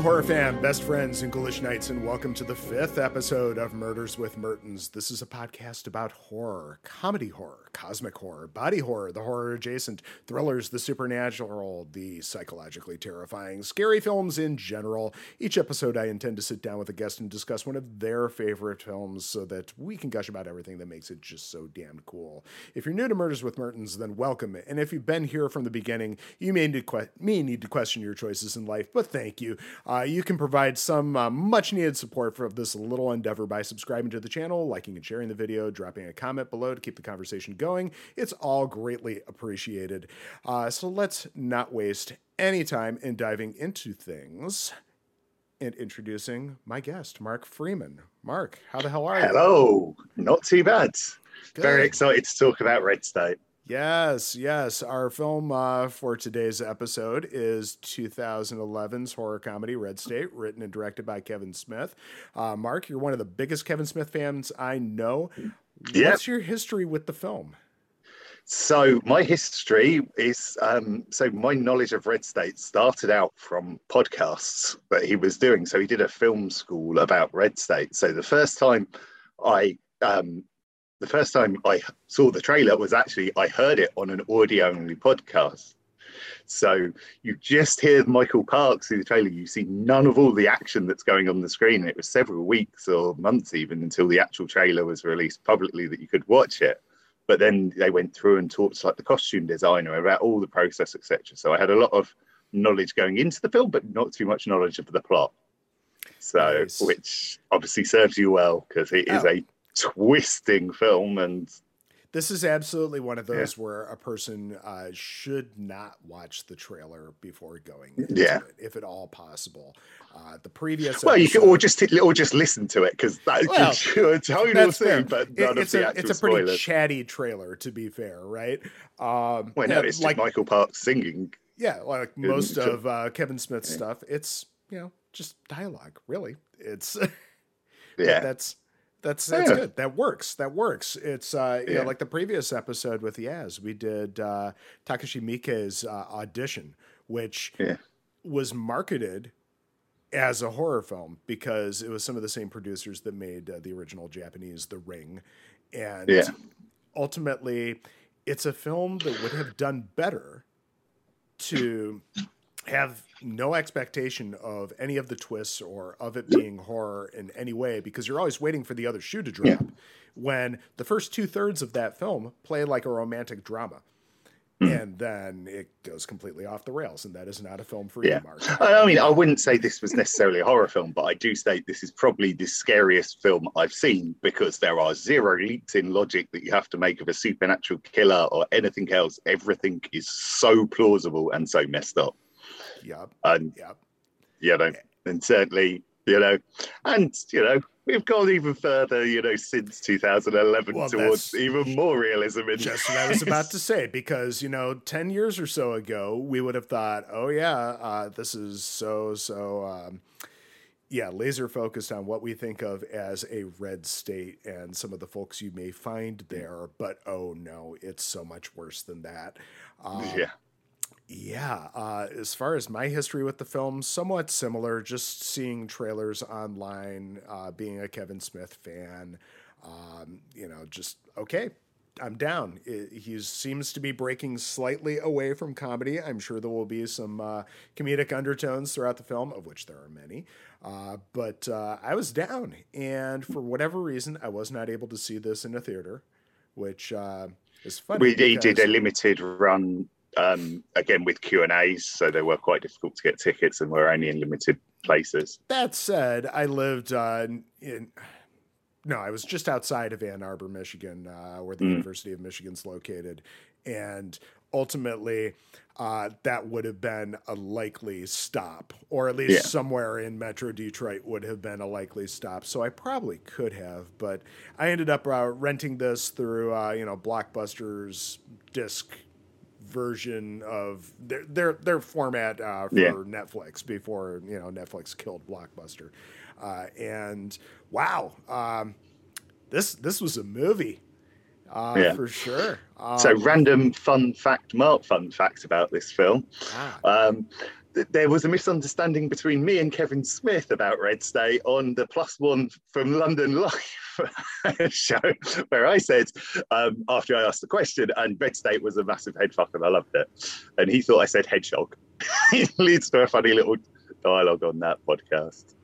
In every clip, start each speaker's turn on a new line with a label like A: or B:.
A: Horror fan, best friends, and ghoulish knights, and welcome to the fifth episode of Murders with Mertens. This is a podcast about horror, comedy horror, cosmic horror, body horror, the horror adjacent, thrillers, the supernatural, the psychologically terrifying, scary films in general. Each episode, I intend to sit down with a guest and discuss one of their favorite films so that we can gush about everything that makes it just so damn cool. If you're new to Murders with Mertens, then welcome. And if you've been here from the beginning, you may need que- may need to question your choices in life, but thank you. Uh, you can provide some uh, much needed support for this little endeavor by subscribing to the channel, liking and sharing the video, dropping a comment below to keep the conversation going. It's all greatly appreciated. Uh, so let's not waste any time in diving into things and introducing my guest, Mark Freeman. Mark, how the hell are you?
B: Hello, not too bad.
A: Good.
B: Very excited to talk about Red State.
A: Yes, yes. Our film uh, for today's episode is 2011's horror comedy Red State, written and directed by Kevin Smith. Uh, Mark, you're one of the biggest Kevin Smith fans I know.
B: Yeah.
A: What's your history with the film?
B: So my history is um, so my knowledge of Red State started out from podcasts that he was doing. So he did a film school about Red State. So the first time I um, the first time I saw the trailer was actually I heard it on an audio only podcast. So you just hear Michael Parks through the trailer. You see none of all the action that's going on the screen. It was several weeks or months even until the actual trailer was released publicly that you could watch it. But then they went through and talked to like the costume designer about all the process, etc. So I had a lot of knowledge going into the film, but not too much knowledge of the plot. So,
A: Nice.
B: which obviously serves you well because it is
A: Oh.
B: a twisting film and
A: This is absolutely one of those where a person uh, should not watch the trailer before going
B: Yeah.
A: it, if at all possible. Uh, the previous
B: well, you can or just or just listen to it because that
A: Well,
B: gives you a tonal
A: That's fair.
B: thing, but
A: It-
B: none
A: it's
B: of the
A: a
B: actual
A: it's a pretty
B: spoilers.
A: chatty trailer, to be fair, right? Um,
B: well, no,
A: yeah,
B: it's just
A: like
B: Michael Park singing.
A: yeah, like most
B: Sure.
A: of uh, Kevin Smith's
B: Yeah.
A: stuff, it's you know just dialogue. Really, it's
B: Yeah,
A: that's that's that's
B: Yeah.
A: good. That works. That works. It's uh, you know like the previous episode with Yaz, we did uh, Takashi Miike's uh, audition, which
B: Yeah.
A: was marketed as a horror film because it was some of the same producers that made uh, the original Japanese The Ring, and
B: Yeah.
A: ultimately, it's a film that would have done better to have no expectation of any of the twists or of it being horror in any way because you're always waiting for the other shoe to drop when the first two thirds of that film play like a romantic drama. Hmm. And then it goes completely off the rails, and that is not a film for
B: Yeah.
A: you, Mark.
B: I I mean, I wouldn't say this was necessarily a horror film, but I do state this is probably the scariest film I've seen because there are zero leaps in logic that you have to make of a supernatural killer or anything else. Everything is so plausible and so messed up.
A: Yep,
B: And,
A: yep.
B: you know, and certainly, you know, and, you know, we've gone even further, you know, since 2011
A: Well,
B: towards even more realism. In
A: Just what I was about to say, because you know, ten years or so ago, we would have thought, "Oh yeah, uh, this is so so." Um, yeah, laser focused on what we think of as a red state and some of the folks you may find there, but oh no, it's so much worse than that. Um,
B: yeah.
A: Yeah, uh, as far as my history with the film, somewhat similar. Just seeing trailers online, uh, being a Kevin Smith fan, um, you know, just okay, I'm down. He seems to be breaking slightly away from comedy. I'm sure there will be some uh, comedic undertones throughout the film, of which there are many. Uh, but uh, I was down, and for whatever reason, I was not able to see this in a theater, which uh, is funny.
B: We did a limited run um, again with Q and A's, so they were quite difficult to get tickets and were only in limited places.
A: That said, I lived uh, in. No, I was just outside of Ann Arbor, Michigan, uh, where the
B: Mm.
A: University of Michigan's located, and ultimately, uh, that would have been a likely stop, or at least
B: Yeah.
A: somewhere in Metro Detroit would have been a likely stop. So I probably could have, but I ended up uh, renting this through, uh, you know, Blockbuster's disc version of their their their format uh, for
B: Yeah.
A: Netflix before you know Netflix killed Blockbuster, uh, and wow, um, this this was a movie uh,
B: Yeah.
A: for sure. Um,
B: so random fun fact, Mark fun fact about this film.
A: ah,
B: Um, there was a misunderstanding between me and Kevin Smith about Red State on the Plus One from London Life show, where I said um, after I asked the question, and Red State was a massive headfuck, and I loved it, and he thought I said hedgehog. it leads to a funny little dialogue on that podcast.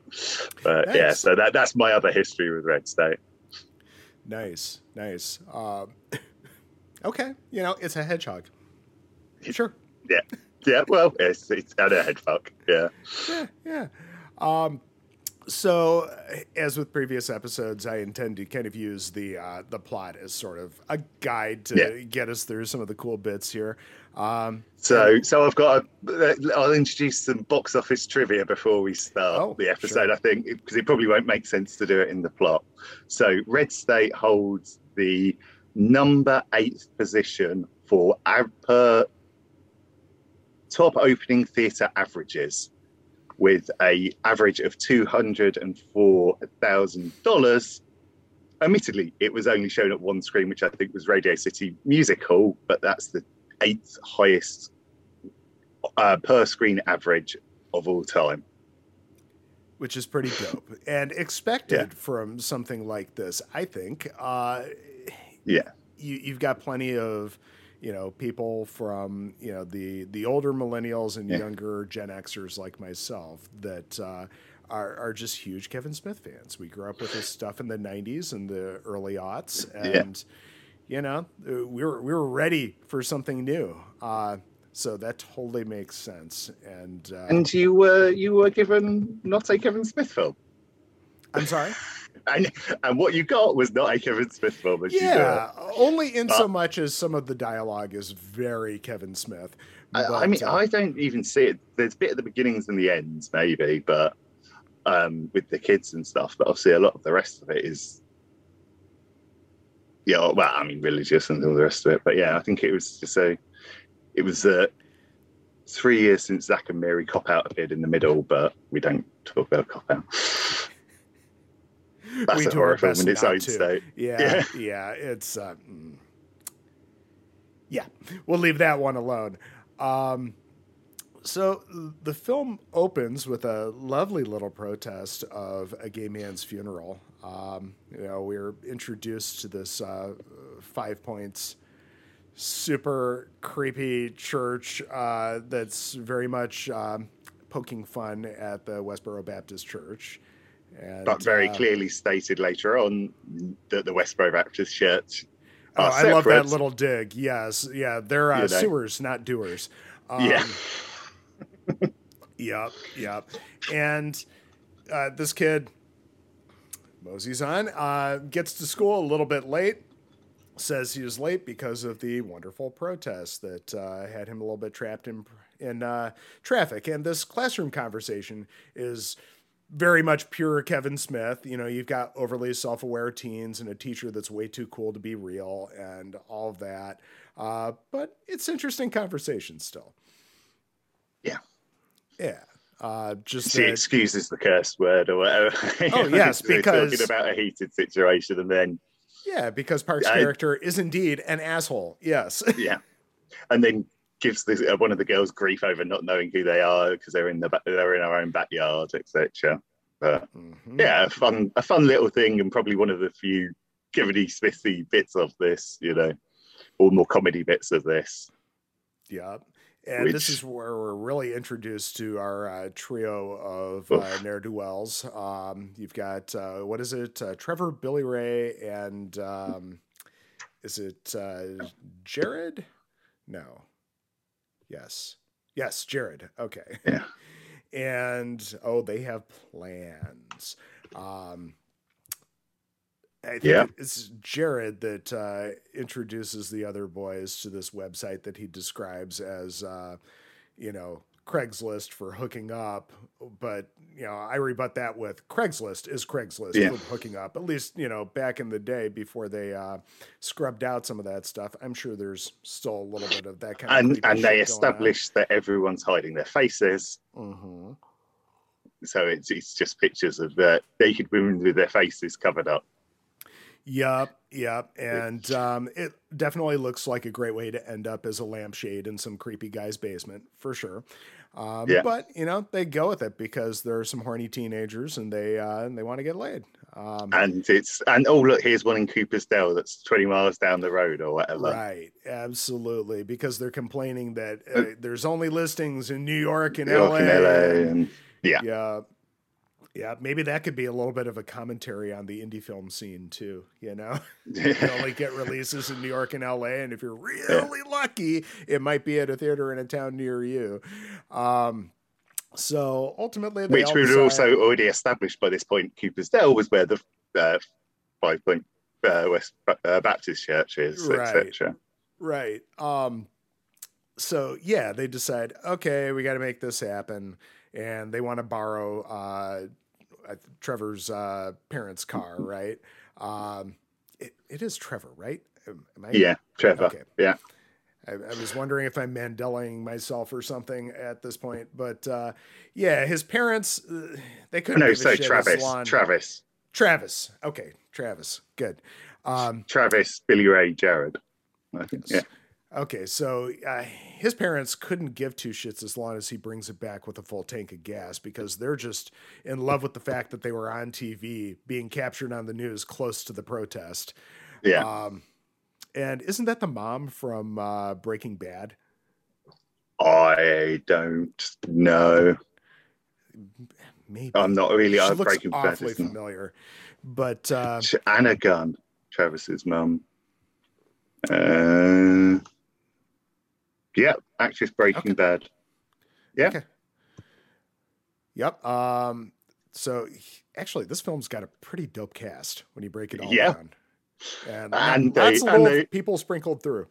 B: But nice. yeah, so that that's my other history with Red State.
A: Nice, nice. Um, okay, you know it's a hedgehog. Sure.
B: Yeah yeah, well, it's, it's and a head fuck. Yeah.
A: Yeah, yeah. Um, so, as with previous episodes, I intend to kind of use the uh, the plot as sort of a guide to yeah. get us through some of the cool bits here. Um,
B: so, so I've got. A, I'll introduce some box office trivia before we start oh, the episode. Sure. I think because it probably won't make sense to do it in the plot. So, Red State holds the number eighth position for per top opening theatre averages with a average of $204,000. Admittedly, it was only shown at one screen, which I think was Radio City Music Hall, but that's the eighth highest uh, per screen average of all time.
A: Which is pretty dope and expected yeah. from something like this, I think. Uh,
B: yeah.
A: You, you've got plenty of you know people from you know the the older millennials and yeah. younger Gen Xers like myself that uh, are are just huge Kevin Smith fans. We grew up with his stuff in the '90s and the early aughts, and yeah. you know we were we were ready for something new. Uh, so that totally makes sense. And uh,
B: and you were you were given not a Kevin Smith film.
A: I'm sorry.
B: and, and what you got was not a Kevin Smith film.
A: Yeah, only in uh, so much as some of the dialogue is very Kevin Smith.
B: But, I, I, mean, uh, I don't even see it. There's a bit at the beginnings and the ends, maybe, but um, with the kids and stuff. But obviously, a lot of the rest of it is, yeah. Well, I mean, religious and all the rest of it. But yeah, I think it was just a. It was uh, three years since Zack and Miri cop out appeared in the middle, but we don't talk about cop out. That's we do our best own to. state.
A: Yeah, yeah, yeah it's uh, mm. yeah. We'll leave that one alone. Um, so the film opens with a lovely little protest of a gay man's funeral. Um, you know, we're introduced to this uh, Five Points super creepy church uh, that's very much um, poking fun at the Westboro Baptist Church.
B: And, but very uh, clearly stated later on that the Westboro Baptist Church.
A: Oh, I love that little dig. Yes, yeah, they're uh, you know. sewers, not doers.
B: Um, yeah.
A: yep, yep. And uh, this kid, moseys on, uh, gets to school a little bit late. Says he was late because of the wonderful protest that uh, had him a little bit trapped in in uh, traffic. And this classroom conversation is very much pure Kevin Smith. You know, you've got overly self aware teens and a teacher that's way too cool to be real and all of that. Uh, but it's interesting conversation still.
B: Yeah.
A: Yeah. Uh, just
B: she that, excuses the curse word or whatever.
A: Oh yes, because
B: talking about a heated situation, and then
A: yeah, because Park's I, character is indeed an asshole. Yes.
B: yeah, and then gives this, uh, one of the girls grief over not knowing who they are because they're in the they're in our own backyard, etc. But mm-hmm. yeah, a fun a fun little thing, and probably one of the few Kevin Smithy bits of this, you know, or more comedy bits of this.
A: Yeah. And Which, this is where we're really introduced to our uh, trio of uh, ne'er do wells. Um, you've got uh, what is it? Uh, Trevor, Billy Ray, and um, is it uh, Jared? No, Yes. Yes, Jared. Okay.
B: Yeah.
A: and oh, they have plans. Um, I think
B: yeah.
A: it's Jared that uh, introduces the other boys to this website that he describes as, uh, you know, Craigslist for hooking up, but you know, I rebut that with Craigslist is Craigslist yeah. hooking up. At least, you know, back in the day before they uh, scrubbed out some of that stuff, I'm sure there's still a little bit of that kind
B: and, of And they established that everyone's hiding their faces.
A: Mm-hmm.
B: So it's, it's just pictures of uh, naked women with their faces covered up.
A: Yep, yep. And um, it definitely looks like a great way to end up as a lampshade in some creepy guy's basement, for sure. Um,
B: Yeah.
A: But you know they go with it because there are some horny teenagers and they uh, and they want to get laid. Um,
B: And it's and oh look, here's one in Cooper's Dell that's 20 miles down the road or whatever.
A: Right, absolutely, because they're complaining that uh, there's only listings in New York and
B: New York
A: LA.
B: and LA and yeah.
A: yeah, yeah. Maybe that could be a little bit of a commentary on the indie film scene too. You know, you only get releases in New York and LA, and if you're really lucky, it might be at a theater in a town near you. Um, so ultimately, they
B: Which we were also already established by this point. Cooper's Dell was where the uh, Five Point uh, West uh, Baptist Church is,
A: Right.
B: etc.
A: Right. Um so yeah, they decide, okay, we got to make this happen and they want to borrow uh, Trevor's uh parents' car, right? Um it, it is Trevor, right? Am am I
B: Yeah, Trevor.
A: Okay.
B: Yeah,
A: I, I was wondering if I'm Mandelaing myself or something at this point, but uh, yeah, his parents uh, they couldn't.
B: no, so Travis, Travis,
A: Travis. Okay, Travis. Good. Um,
B: Travis, Billy Ray, Jared. I think. Yeah,
A: Okay, so uh, his parents couldn't give two shits as long as he brings it back with a full tank of gas because they're just in love with the fact that they were on TV being captured on the news close to the protest.
B: yeah.
A: Um, and isn't that the mom from uh, Breaking Bad?
B: I don't know.
A: Maybe.
B: I'm not really
A: she looks
B: Breaking Bad.
A: awfully
B: isn't-
A: familiar. But uh,
B: Anna Gunn, Travis's mom. Uh, yeah, actress Breaking
A: Okay.
B: Bad. Yeah.
A: Okay. Yep. Um, so he- actually, this film's got a pretty dope cast when you break it all
B: Yeah.
A: down. And,
B: And
A: lots
B: they-
A: of
B: and they-
A: people sprinkled through.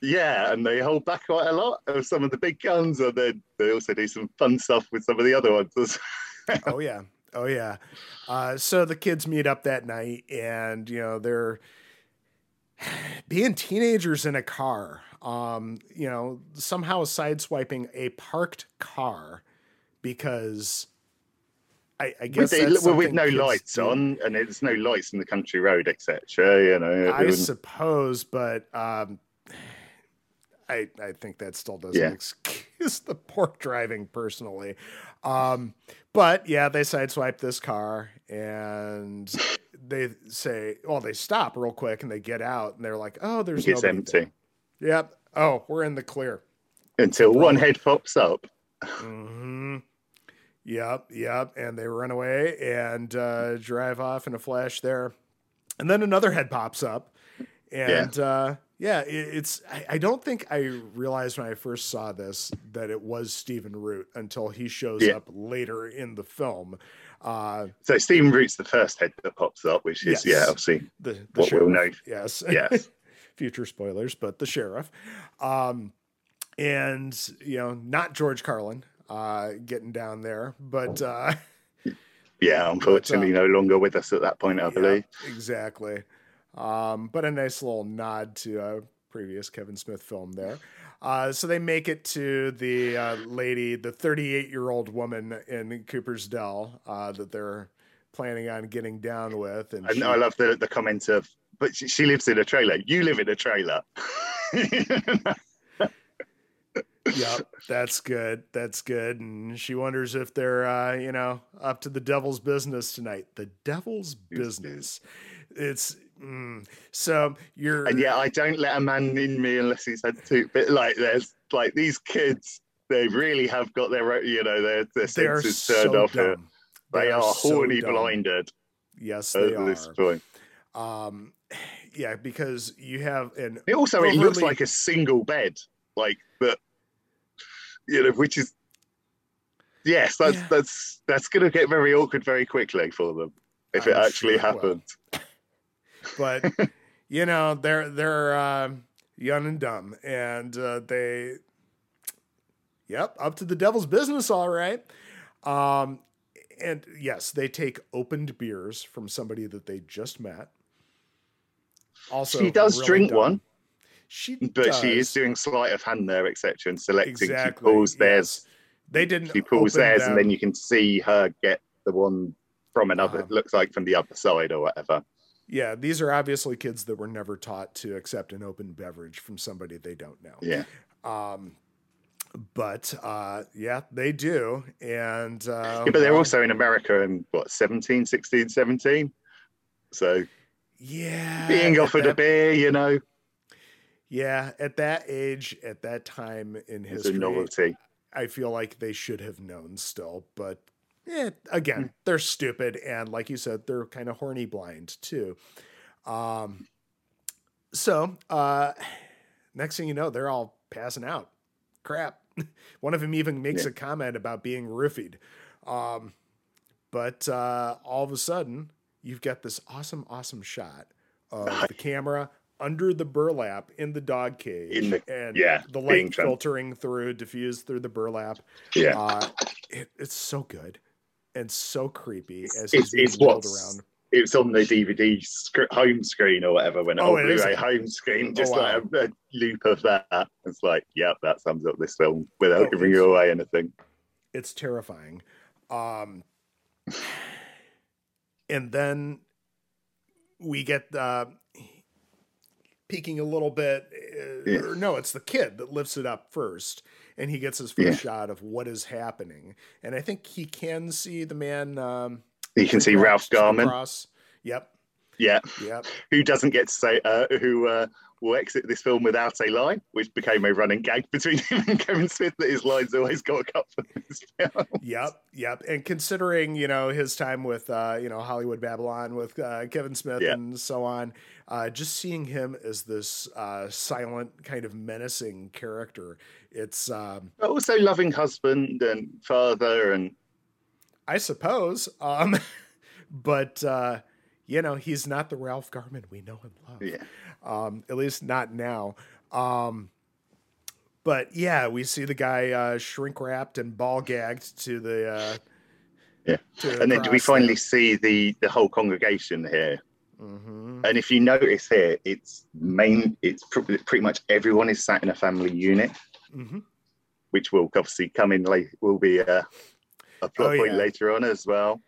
B: Yeah, and they hold back quite a lot of some of the big guns, and then they also do some fun stuff with some of the other ones.
A: oh yeah oh yeah uh, so the kids meet up that night and you know they're being teenagers in a car um you know somehow sideswiping a parked car because i, I guess
B: with, with no lights
A: do.
B: on, and there's no lights in the country road, etc. You know,
A: i
B: wouldn't-
A: suppose but um I, I think that still doesn't
B: Yeah.
A: excuse the poor driving personally. Um, but yeah, they sideswipe this car and they say, well, they stop real quick and they get out and they're like, oh, there's
B: it's empty
A: there. Yep. Oh, we're in the clear.
B: until one head pops up.
A: hmm Yep, yep. And they run away and uh, drive off in a flash there. And then another head pops up. And yeah, uh, yeah it, it's, I, I don't think I realized when I first saw this that it was Stephen Root until he shows
B: Yeah.
A: up later in the film. Uh,
B: So Stephen Root's the first head that pops up, which is
A: Yes.
B: yeah, obviously
A: the, the
B: What we'll know.
A: Yes.
B: yes,
A: Future spoilers, but the sheriff. Um, and, you know, not George Carlin uh, getting down there, but. Uh,
B: yeah. Unfortunately, no longer with us at that point, I
A: Yeah,
B: believe.
A: exactly. Um, but a nice little nod to a previous Kevin Smith film there. Uh, so they make it to the uh, lady, the 38 year old woman in Cooper's Dell uh, that they're planning on getting down with. And,
B: And
A: she-
B: I love the the comment of, but she, she lives in a trailer. You live in a trailer.
A: yep, that's good. That's good. And she wonders if they're, uh, you know, up to the devil's business tonight. The devil's business. It's mm, so you're.
B: and yeah, I don't let a man in me unless he's had two. But like, there's like these kids. They really have got their, you know, their their
A: they are
B: senses turned
A: so
B: off here.
A: dumb.
B: They, are,
A: so
B: horny
A: dumb.
B: blinded
A: Yes,
B: at
A: they
B: this
A: are.
B: point.
A: Um, yeah, because you have an
B: It also it looks like a single bed, like that. You know, which is yes, that's
A: Yeah.
B: that's that's going to get very awkward very quickly for them if it
A: I'm
B: actually
A: sure it
B: happens.
A: but you know they're they're um, young and dumb, and uh, they, yep, up to the devil's business, all right. Um, and yes, they take opened beers from somebody that they just met. Also,
B: she does
A: really
B: drink
A: dumb.
B: one,
A: She
B: but she is doing sleight of hand there, etc., and selecting.
A: exactly.
B: She pulls theirs.
A: They didn't.
B: She pulls theirs, and then you can see her get the one from another.
A: Uh-huh.
B: Looks like from the other side or whatever.
A: Yeah, these are obviously kids that were never taught to accept an open beverage from somebody they don't know.
B: Yeah.
A: Um, but uh, yeah, they do. And uh,
B: Yeah, but they're also in America in what 17, 16, 17. So
A: yeah
B: being offered a
A: that-
B: beer, you know,
A: Yeah, at that age, at that time in
B: is a
A: history,
B: novelty.
A: I feel like they should have known still. But eh, again,
B: Hmm.
A: they're stupid, and like you said, they're kind of horny blind too. Um, so uh, next thing you know, they're all passing out. Crap. One of them even makes
B: Yeah.
A: a comment about being roofied. Um, but uh, all of a sudden, you've got this awesome, awesome shot of the camera under the burlap in the dog cage,
B: the-
A: and
B: yeah,
A: the light filtering through, diffused through the burlap.
B: Yeah.
A: Uh, it, it's so good and so creepy as he's
B: It's,
A: being wheeled
B: what's
A: around.
B: it's on the DVD sc- home screen or whatever when
A: Oh,
B: oh,
A: it is?
B: Blu-ray home screen, just
A: Oh, wow.
B: like a, a loop of that. It's like, yep, that sums up this film without
A: Oh,
B: giving you away anything.
A: It's terrifying. Um, and then we get uh, peeking a little bit. Uh,
B: Yeah.
A: or no, it's the kid that lifts it up first, and he gets his first
B: Yeah.
A: shot of what is happening. And I think he can see the man. Um,
B: You can see Ralph Garman.
A: Yep,
B: yeah,
A: yep.
B: who doesn't get to say uh, who uh, will exit this film without a line, which became a running gag between him and Kevin Smith that his lines always got a cut for this film.
A: Yep, yep. And considering you know his time with uh, you know Hollywood Babylon with uh, Kevin Smith
B: Yeah.
A: and so on, uh, just seeing him as this uh, silent kind of menacing character, it's um,
B: But also loving husband and father and
A: I suppose, um, but uh, you know he's not the Ralph Garman we know and love.
B: yeah.
A: um, at least not now. Um, but yeah, we see the guy uh, shrink wrapped and ball gagged to the. Uh,
B: Yeah.
A: to
B: And then do we finally
A: there.
B: see the the whole congregation here?
A: Mhm.
B: And if you notice here, it's main. It's pr- pretty much everyone is sat in a family unit,
A: Mhm.
B: which will obviously come in late. Will be a, a plot
A: Oh,
B: point
A: yeah.
B: later on as well.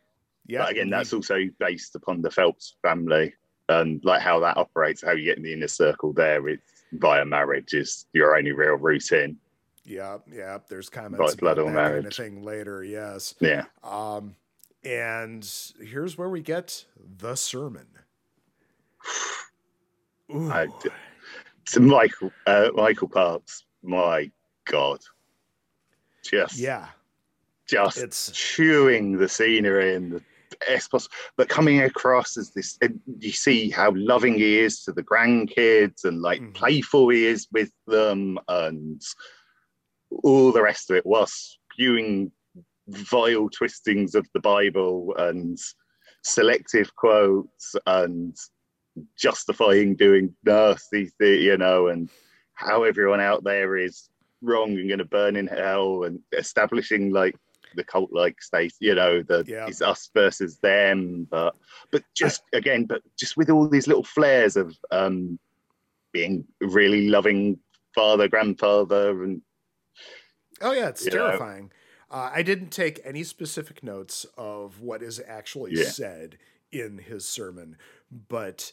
A: Yeah.
B: but again, that's also based upon the Phelps family and like how that operates. How you get in the inner circle there is via marriage is your only real route in.
A: Yeah, yeah. There's comments about
B: blood or
A: kind of
B: marriage.
A: thing later. Yes.
B: Yeah,
A: Um, and here's where we get the sermon. Ooh.
B: I to Michael uh, Michael Parks. My God, just
A: yeah,
B: just
A: it's
B: chewing the scenery and the best possible, but coming across as this, you see how loving he is to the grandkids and like
A: Mhm.
B: playful he is with them and all the rest of it, whilst spewing vile twistings of the Bible and selective quotes and justifying doing nasty, thi- you know, and how everyone out there is wrong and going to burn in hell and establishing like the cult like state you know the
A: Yeah.
B: it's us versus them but but just again but just with all these little flares of um being really loving father grandfather and
A: oh yeah, it's
B: know.
A: terrifying. Uh, I didn't take any specific notes of what is actually
B: Yeah.
A: said in his sermon, but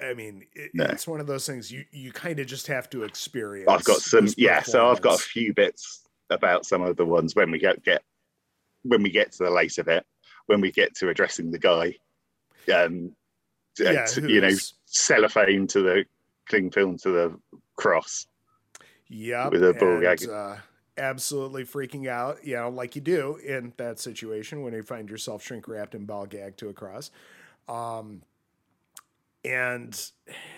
A: I mean, it,
B: No.
A: it's one of those things you you kind of just have to experience.
B: i've got some yeah so i've got a few bits about some of the ones when we get get when we get to the later bit when we get to addressing the guy um
A: yeah,
B: to, you know cellophane to the cling film to the cross
A: Yeah,
B: with a
A: and,
B: gag.
A: uh, absolutely freaking out, you know, like you do in that situation when you find yourself shrink wrapped and ball gagged to a cross. Um, and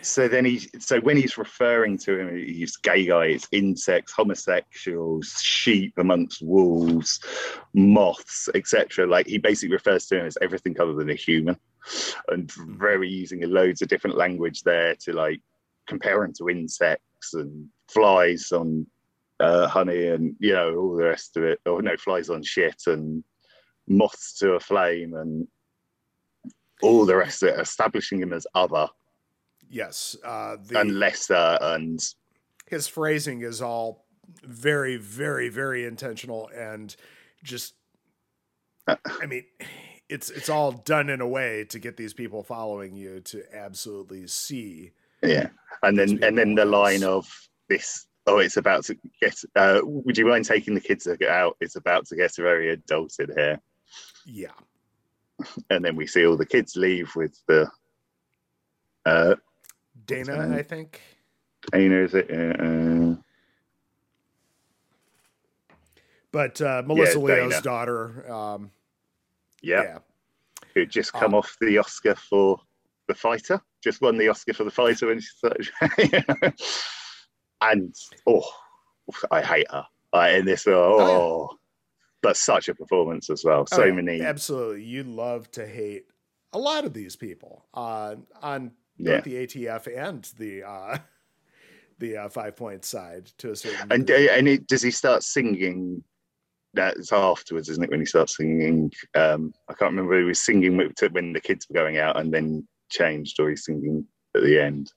B: So then he, so when he's referring to him, he's gay guy, it's insects, homosexuals, sheep amongst wolves, moths, etc. Like he basically refers to him as everything other than a human, and very using loads of different language there to like compare him to insects and flies on uh, honey and you know all the rest of it. Or no, flies on shit and moths to a flame and all the rest of it, establishing him as other
A: yes, uh, the,
B: and lesser and
A: his phrasing is all very, very, very intentional and just, I mean, it's it's all done in a way to get these people following you to absolutely see.
B: Yeah, and then and then the line of this. Oh, it's about to get. Uh, would you mind taking the kids out? It's about to get very adult in here.
A: Yeah.
B: And then we see all the kids leave with the. Uh,
A: Dana, I think.
B: Dana, is it? Uh,
A: but uh, Melissa yeah, Leo's daughter. Um,
B: yeah. yeah. Who just come um, off the Oscar for the fighter, just won the Oscar for the fighter, and she's like, and oh, I hate her uh, in this. Oh, oh yeah. But such a performance as well. So oh, many.
A: Absolutely, you love to hate a lot of these people uh, on both the ATF and the. Uh, the uh, five point side to a certain
B: and uh, and it, does he start singing that's afterwards, isn't it? When he starts singing, um, I can't remember he was singing when the kids were going out and then changed, or he's singing at the end.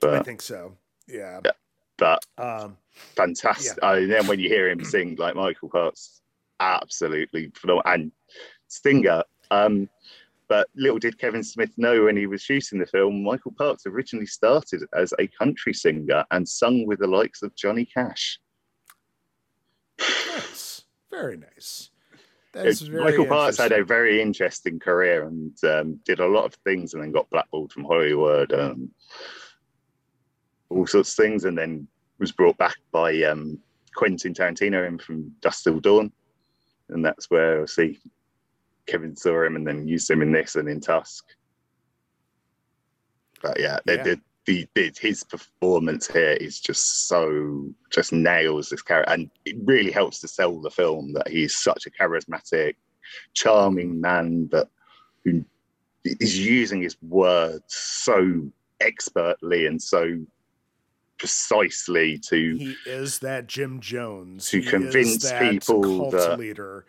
A: But I think so. Yeah.
B: yeah but um, fantastic. Yeah. then when you hear him sing, like Michael Parks, absolutely phenomenal. And Stinger. Um, but little did Kevin Smith know when he was shooting the film, Michael Parks originally started as a country singer and sung with the likes of Johnny Cash. Nice.
A: Very nice.
B: That's very Michael Parks had a very interesting career and um, did a lot of things, and then got blackballed from Hollywood, um, all sorts of things, and then was brought back by um, Quentin Tarantino in from Dusk Till Dawn, and that's where I see Kevin saw him and then used him in this and in Tusk. But yeah, yeah. They, the, the, his performance here is just so just nails this character, and it really helps to sell the film that he's such a charismatic, charming man that who is using his words so expertly and so precisely to
A: he is that Jim Jones.
B: to
A: he
B: convince people that
A: leader.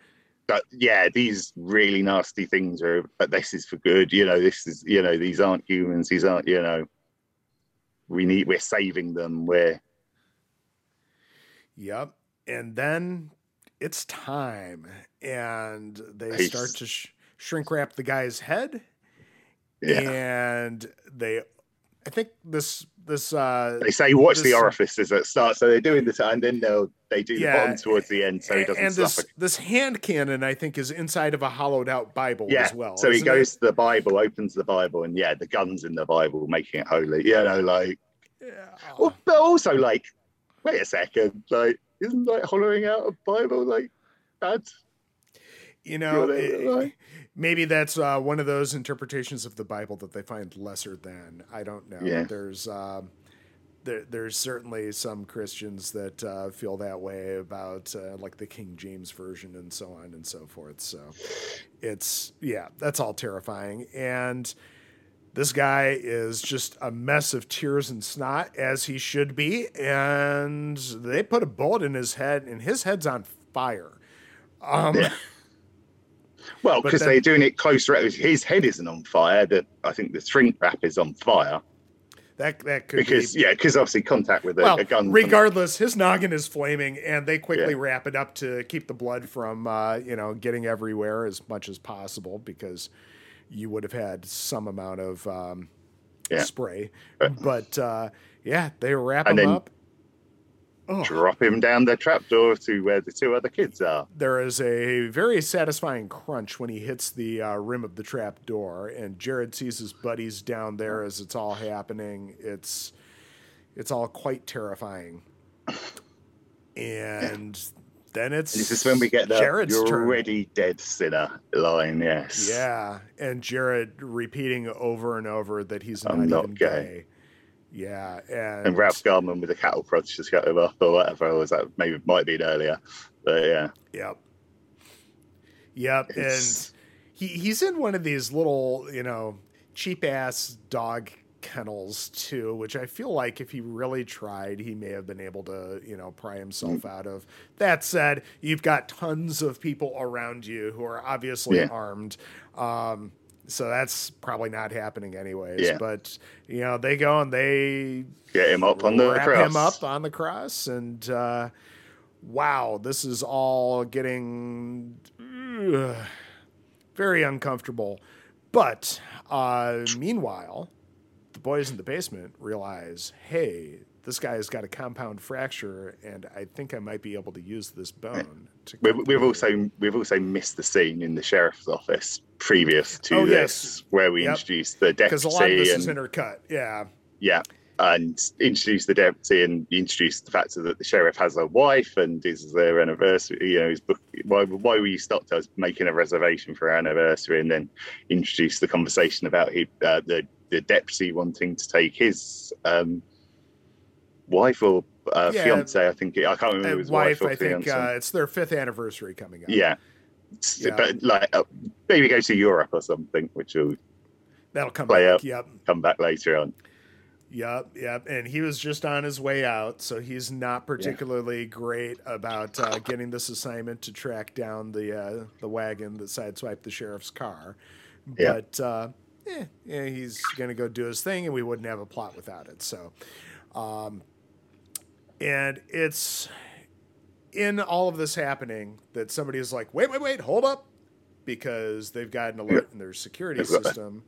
B: that yeah these really nasty things are but this is for good. You know this is you know these aren't humans. These aren't you know we need we're saving them. We're
A: yep and then it's time. And they Peace. start to sh- shrink wrap the guy's head. Yeah. and they i think this this uh
B: they say watch this, the orifices at start so they're doing this and then they'll they do yeah, the bottom towards the end so he doesn't
A: and this, this hand cannon i think is inside of a hollowed out bible
B: yeah.
A: as well
B: so he goes it? to the bible opens the bible and yeah the guns in the bible making it holy you know like yeah. well, but also like wait a second like isn't like hollowing out a bible like bad
A: you know, it, maybe that's uh, one of those interpretations of the Bible that they find lesser than. I don't know. Yeah. There's um, there, there's certainly some Christians that uh, feel that way about uh, like the King James version and so on and so forth. So it's yeah, that's all terrifying. And this guy is just a mess of tears and snot as he should be. And they put a bullet in his head, and his head's on fire. Um, yeah.
B: Well, because they're doing it closer. His head isn't on fire. That I think the shrink wrap is on fire.
A: That that could
B: because
A: be,
B: yeah, because obviously contact with a, well, a gun.
A: Regardless, his noggin is flaming, and they quickly yeah. wrap it up to keep the blood from uh, you know getting everywhere as much as possible because you would have had some amount of um, yeah. spray. But uh, yeah, they wrap and him up
B: oh. drop him down the trapdoor to where the two other kids are.
A: There is a very satisfying crunch when he hits the uh, rim of the trapdoor, and Jared sees his buddies down there as it's all happening. It's it's all quite terrifying. And yeah. then it's
B: this is when we get the Jared's "You're turn. already dead, sinner" line. Yes.
A: Yeah, and Jared repeating over and over that he's not, not gay. gay. Yeah, and,
B: and Ralph Garman with the cattle prod just got him up or whatever. was that maybe might be earlier, but yeah.
A: Yep. Yep, it's... and he he's in one of these little you know cheap ass dog kennels too, which I feel like if he really tried, he may have been able to, you know, pry himself mm. out of. That said, you've got tons of people around you who are obviously yeah. armed. Um, so that's probably not happening anyways. Yeah. But you know, they go and they
B: get him up on the
A: wrap
B: cross.
A: him up on the cross, and uh, wow, this is all getting very uncomfortable. But uh, meanwhile, the boys in the basement realize, hey, this guy has got a compound fracture, and I think I might be able to use this bone. To
B: We've, we've also we've also missed the scene in the sheriff's office previous to
A: Oh,
B: this,
A: yes.
B: where we
A: Yep.
B: introduced the
A: because a lot of
B: deputy
A: this
B: and
A: is intercut. Yeah,
B: yeah, and introduced the deputy and introduced the fact that the sheriff has a wife and is their anniversary. You know, his book. Why why were you stopped us making a reservation for our anniversary, and then introduced the conversation about he, uh, the the deputy wanting to take his um, wife or uh,
A: Yeah.
B: fiance. I think I can't remember his
A: wife.
B: wife, or
A: I think uh, it's their fifth anniversary coming up.
B: yeah.
A: Yeah.
B: But like, uh, maybe go to Europe or something, which will
A: that'll come
B: Play
A: back.
B: up.
A: Yep,
B: come back later on.
A: yep, yep. And he was just on his way out, so he's not particularly great about uh, getting this assignment to track down the uh, the wagon that sideswiped the sheriff's car.
B: Yeah.
A: But uh, eh, yeah, he's gonna go do his thing, and we wouldn't have a plot without it. So, um, and it's in all of this happening that somebody is like, wait, wait, wait, hold up, because they've got an alert in their security
B: They've got a-
A: system.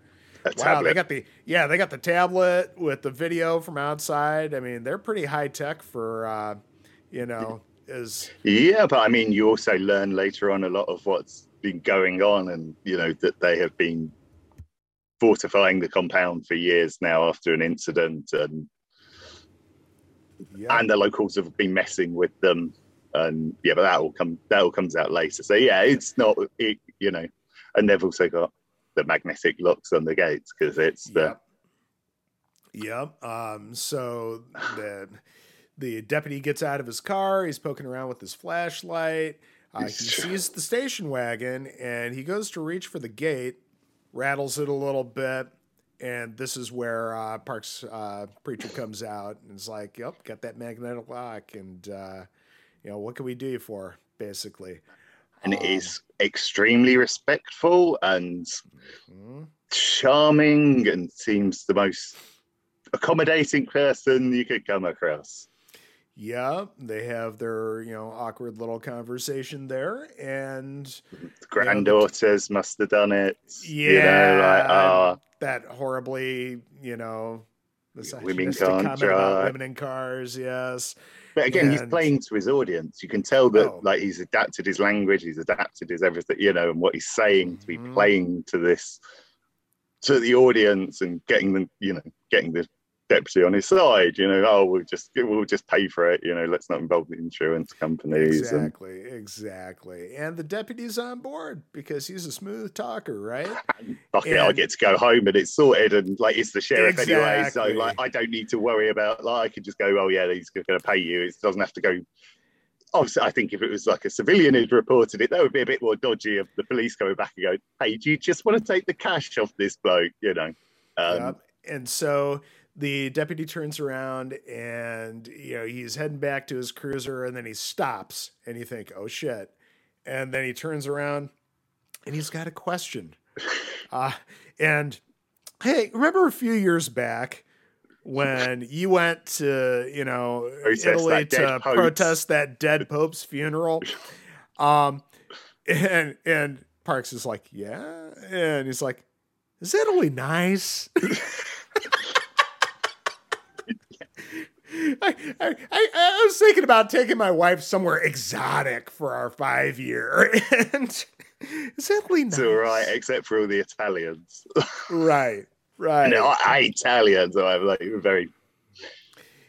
A: Wow,
B: tablet.
A: they got the yeah, they got the tablet with the video from outside. I mean, they're pretty high tech for uh, you know, is
B: Yeah, but I mean, you also learn later on a lot of what's been going on, and you know that they have been fortifying the compound for years now after an incident, and
A: yeah,
B: and the locals have been messing with them, and yeah, but that all come that all comes out later. So yeah, it's not it, you know, and they've also got the magnetic locks on the gates because it's the
A: Yep. Yep. Um, so the the deputy gets out of his car. He's poking around with his flashlight. Uh, he sees the station wagon and he goes to reach for the gate, rattles it a little bit, and this is where uh, Parks uh, preacher comes out and is like, "Yep, got that magnetic lock, and uh, you know what can we do you for?" Basically,
B: and it
A: Um,
B: is extremely respectful and
A: mhm.
B: charming and seems the most accommodating person you could come across.
A: Yeah, they have their you know awkward little conversation there, and
B: granddaughters must have done it. You know, like,
A: Yeah.
B: oh,
A: that horribly you know
B: Women can't drive.
A: women in cars. Yes,
B: but again, he's
A: And-
B: playing to his audience. You can tell that,
A: Oh.
B: like, he's adapted his language, he's adapted his everything, you know, and what he's saying to be
A: Mhm.
B: playing to this, to the audience, and getting them, you know, getting the deputy on his side. You know, oh, we'll just we'll just pay for it. You know, let's not involve the insurance companies. And,
A: exactly, exactly. And the deputy's on board because he's a smooth talker, right?
B: fuck it, I get to go home and it's sorted and like it's the sheriff anyway. So like I don't need to worry about like I can just go, oh yeah, he's going to pay you. It doesn't have to go. Obviously, I think if it was like a civilian who'd reported it, that would be a bit more dodgy of the police going back and go, hey, do you just want to take the cash off this bloke? You know. Um,
A: Yep. And so the deputy turns around and you know he's heading back to his cruiser and then he stops and you think, oh shit. And then he turns around and he's got a question. Uh, and hey, remember a few years back when you went to, you know,
B: Protest
A: Italy to protest that dead Pope's funeral? Um, and and Parks is like, yeah, and he's like, is Italy nice? I, I, I, was thinking about taking my wife somewhere exotic for our five year, and is Italy nice?
B: it's all right, except for all the Italians.
A: right, right.
B: no, I Italians are like very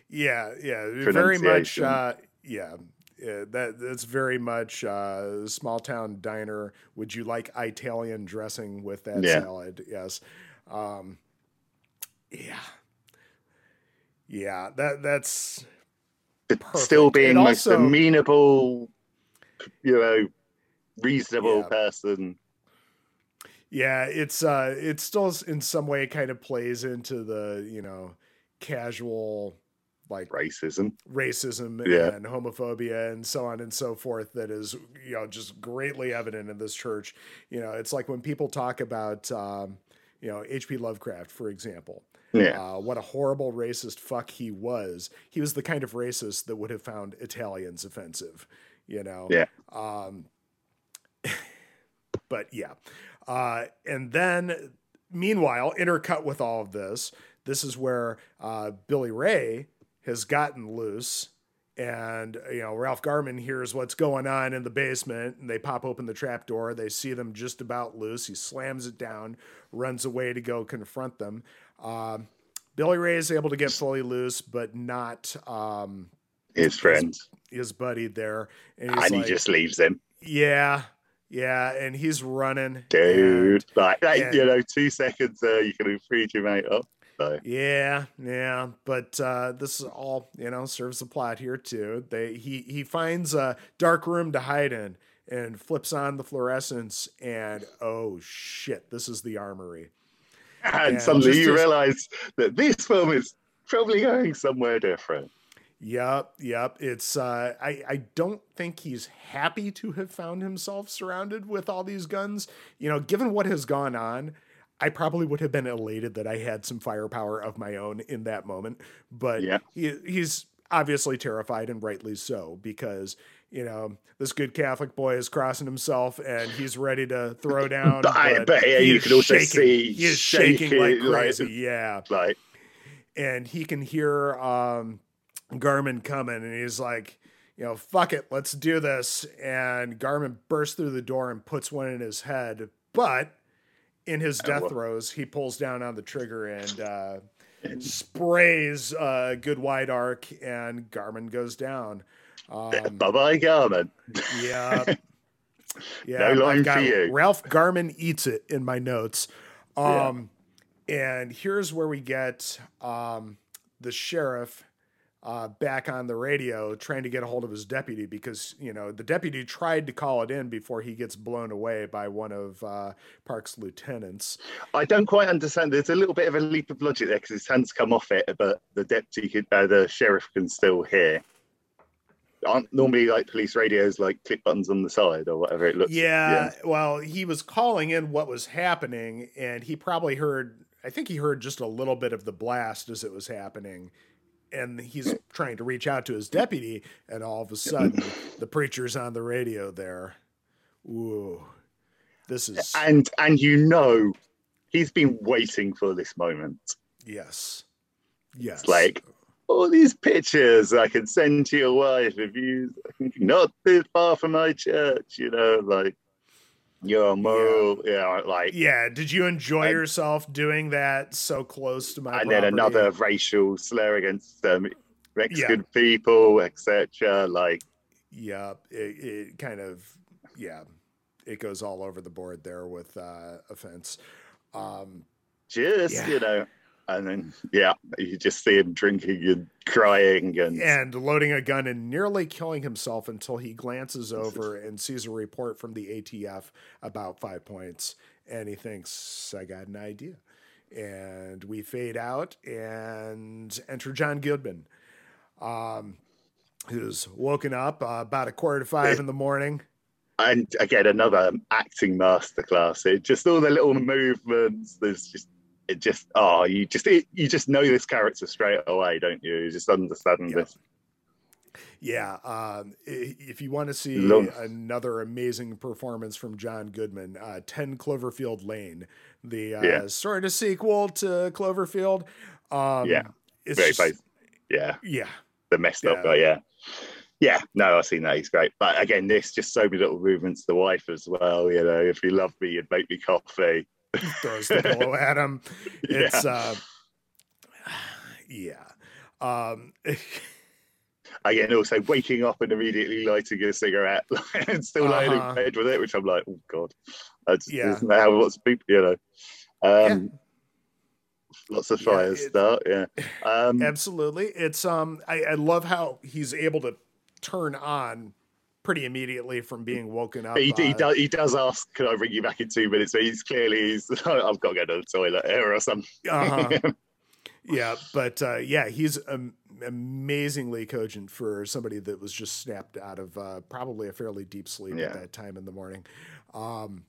A: Yeah, yeah, very much. Uh, yeah, yeah, that that's very much uh, small town diner. Would you like Italian dressing with that
B: Yeah.
A: salad? Yes. Um, yeah, yeah. That that's
B: still being
A: And
B: most
A: also-
B: amenable, you know, reasonable
A: Yeah.
B: person.
A: yeah. It's uh, it still in some way kind of plays into the you know casual like
B: Racism.
A: racism
B: Yeah.
A: and homophobia and so on and so forth that is you know just greatly evident in this church you know it's like when people talk about um, you know hp lovecraft for example
B: Yeah.
A: uh, what a horrible racist fuck he was he was the kind of racist that would have found italians offensive you know
B: Yeah.
A: um, but yeah. Uh, and then, meanwhile, intercut with all of this, this is where uh, Billy Ray has gotten loose. And, you know, Ralph Garman hears what's going on in the basement and they pop open the trap door. They see them just about loose. He slams it down, runs away to go confront them. Um, Billy Ray is able to get fully loose, but not um,
B: his friend,
A: his, his buddy there,
B: and, and like, he just leaves him.
A: Yeah, yeah, and he's running,
B: dude. And, like, and, you know, two seconds there, you can have freed your mate up. So.
A: Yeah, yeah, but uh, this is all you know serves the plot here too. They he he finds a dark room to hide in and flips on the fluorescence, and oh shit, this is the armory
B: and, suddenly you as, realize that this film is probably going somewhere different.
A: Yep, yep. It's uh, I I don't think he's happy to have found himself surrounded with all these guns. You know, given what has gone on, I probably would have been elated that I had some firepower of my own in that moment. But yeah. he, he's obviously terrified and rightly so because you know, this good Catholic boy is crossing himself and he's ready to throw down.
B: but, but, but yeah, you can also
A: shaking.
B: see
A: he's shaking, shaking like crazy. Like, yeah.
B: Like,
A: and he can hear um, Garman coming and he's like, you know, fuck it, let's do this. And Garman bursts through the door and puts one in his head. But in his oh, death throes, he pulls down on the trigger and uh, sprays a good wide arc, and Garman goes down.
B: Um, bye bye, Garman.
A: Yeah.
B: Yeah. no line for you.
A: Ralph Garman eats it in my notes. Um, yeah. And here's where we get um, the sheriff uh, back on the radio trying to get a hold of his deputy because, you know, the deputy tried to call it in before he gets blown away by one of uh, Park's lieutenants.
B: I don't quite understand. There's a little bit of a leap of logic there because his hands come off it, but the deputy, uh, the sheriff can still hear aren't normally like police radios like click buttons on the side or whatever it looks.
A: Yeah, yeah, well he was calling in what was happening and he probably heard i think he heard just a little bit of the blast as it was happening and he's trying to reach out to his deputy and all of a sudden the preacher's on the radio there. Ooh this is
B: and and you know he's been waiting for this moment.
A: Yes. Yes.
B: it's like all these pictures I can send to your wife if you not too far from my church, you know, like your moral, yeah. yeah, like
A: yeah. Did you enjoy and, yourself doing that so close to my?
B: And
A: property?
B: then another racial slur against um, Mexican yeah. people, etc. Like,
A: yeah, it, it kind of, yeah, it goes all over the board there with uh, offense. Um,
B: just yeah. you know and then yeah, you just see him drinking and crying and
A: and loading a gun and nearly killing himself until he glances over and sees a report from the ATF about five points, and he thinks, "I got an idea." And we fade out and enter John Goodman, um, who's woken up uh, about a quarter to five in the morning
B: and again another acting masterclass. It just all the little movements. There's just it just oh you just it, you just know this character straight away don't you you just understand yeah. this
A: yeah um, if you want to see another amazing performance from john goodman uh, 10 cloverfield lane the uh, yeah. sort of sequel to cloverfield um,
B: yeah
A: it's
B: very
A: just,
B: yeah
A: yeah
B: the messed up guy yeah yeah, no, I've seen that. He's great. But again, this just so many little movements. The wife as well. You know, if you love me, you'd make me coffee
A: throws the pillow at him. It's yeah. uh yeah. Um
B: Again, also waking up and immediately lighting a cigarette and still uh-huh. lying in bed with it, which I'm like, oh god, that's yeah. isn't that how lots of people, you know? Um, yeah. Lots of fires yeah, start, yeah. Um,
A: absolutely, it's um, I, I love how he's able to turn on pretty immediately from being woken up.
B: He, he, does, he does ask, "Can I bring you back in two minutes?" But he's clearly he's I've got to go to the toilet here or something.
A: Uh-huh. yeah, but uh, yeah, he's um, amazingly cogent for somebody that was just snapped out of uh, probably a fairly deep sleep yeah. at that time in the morning. Um,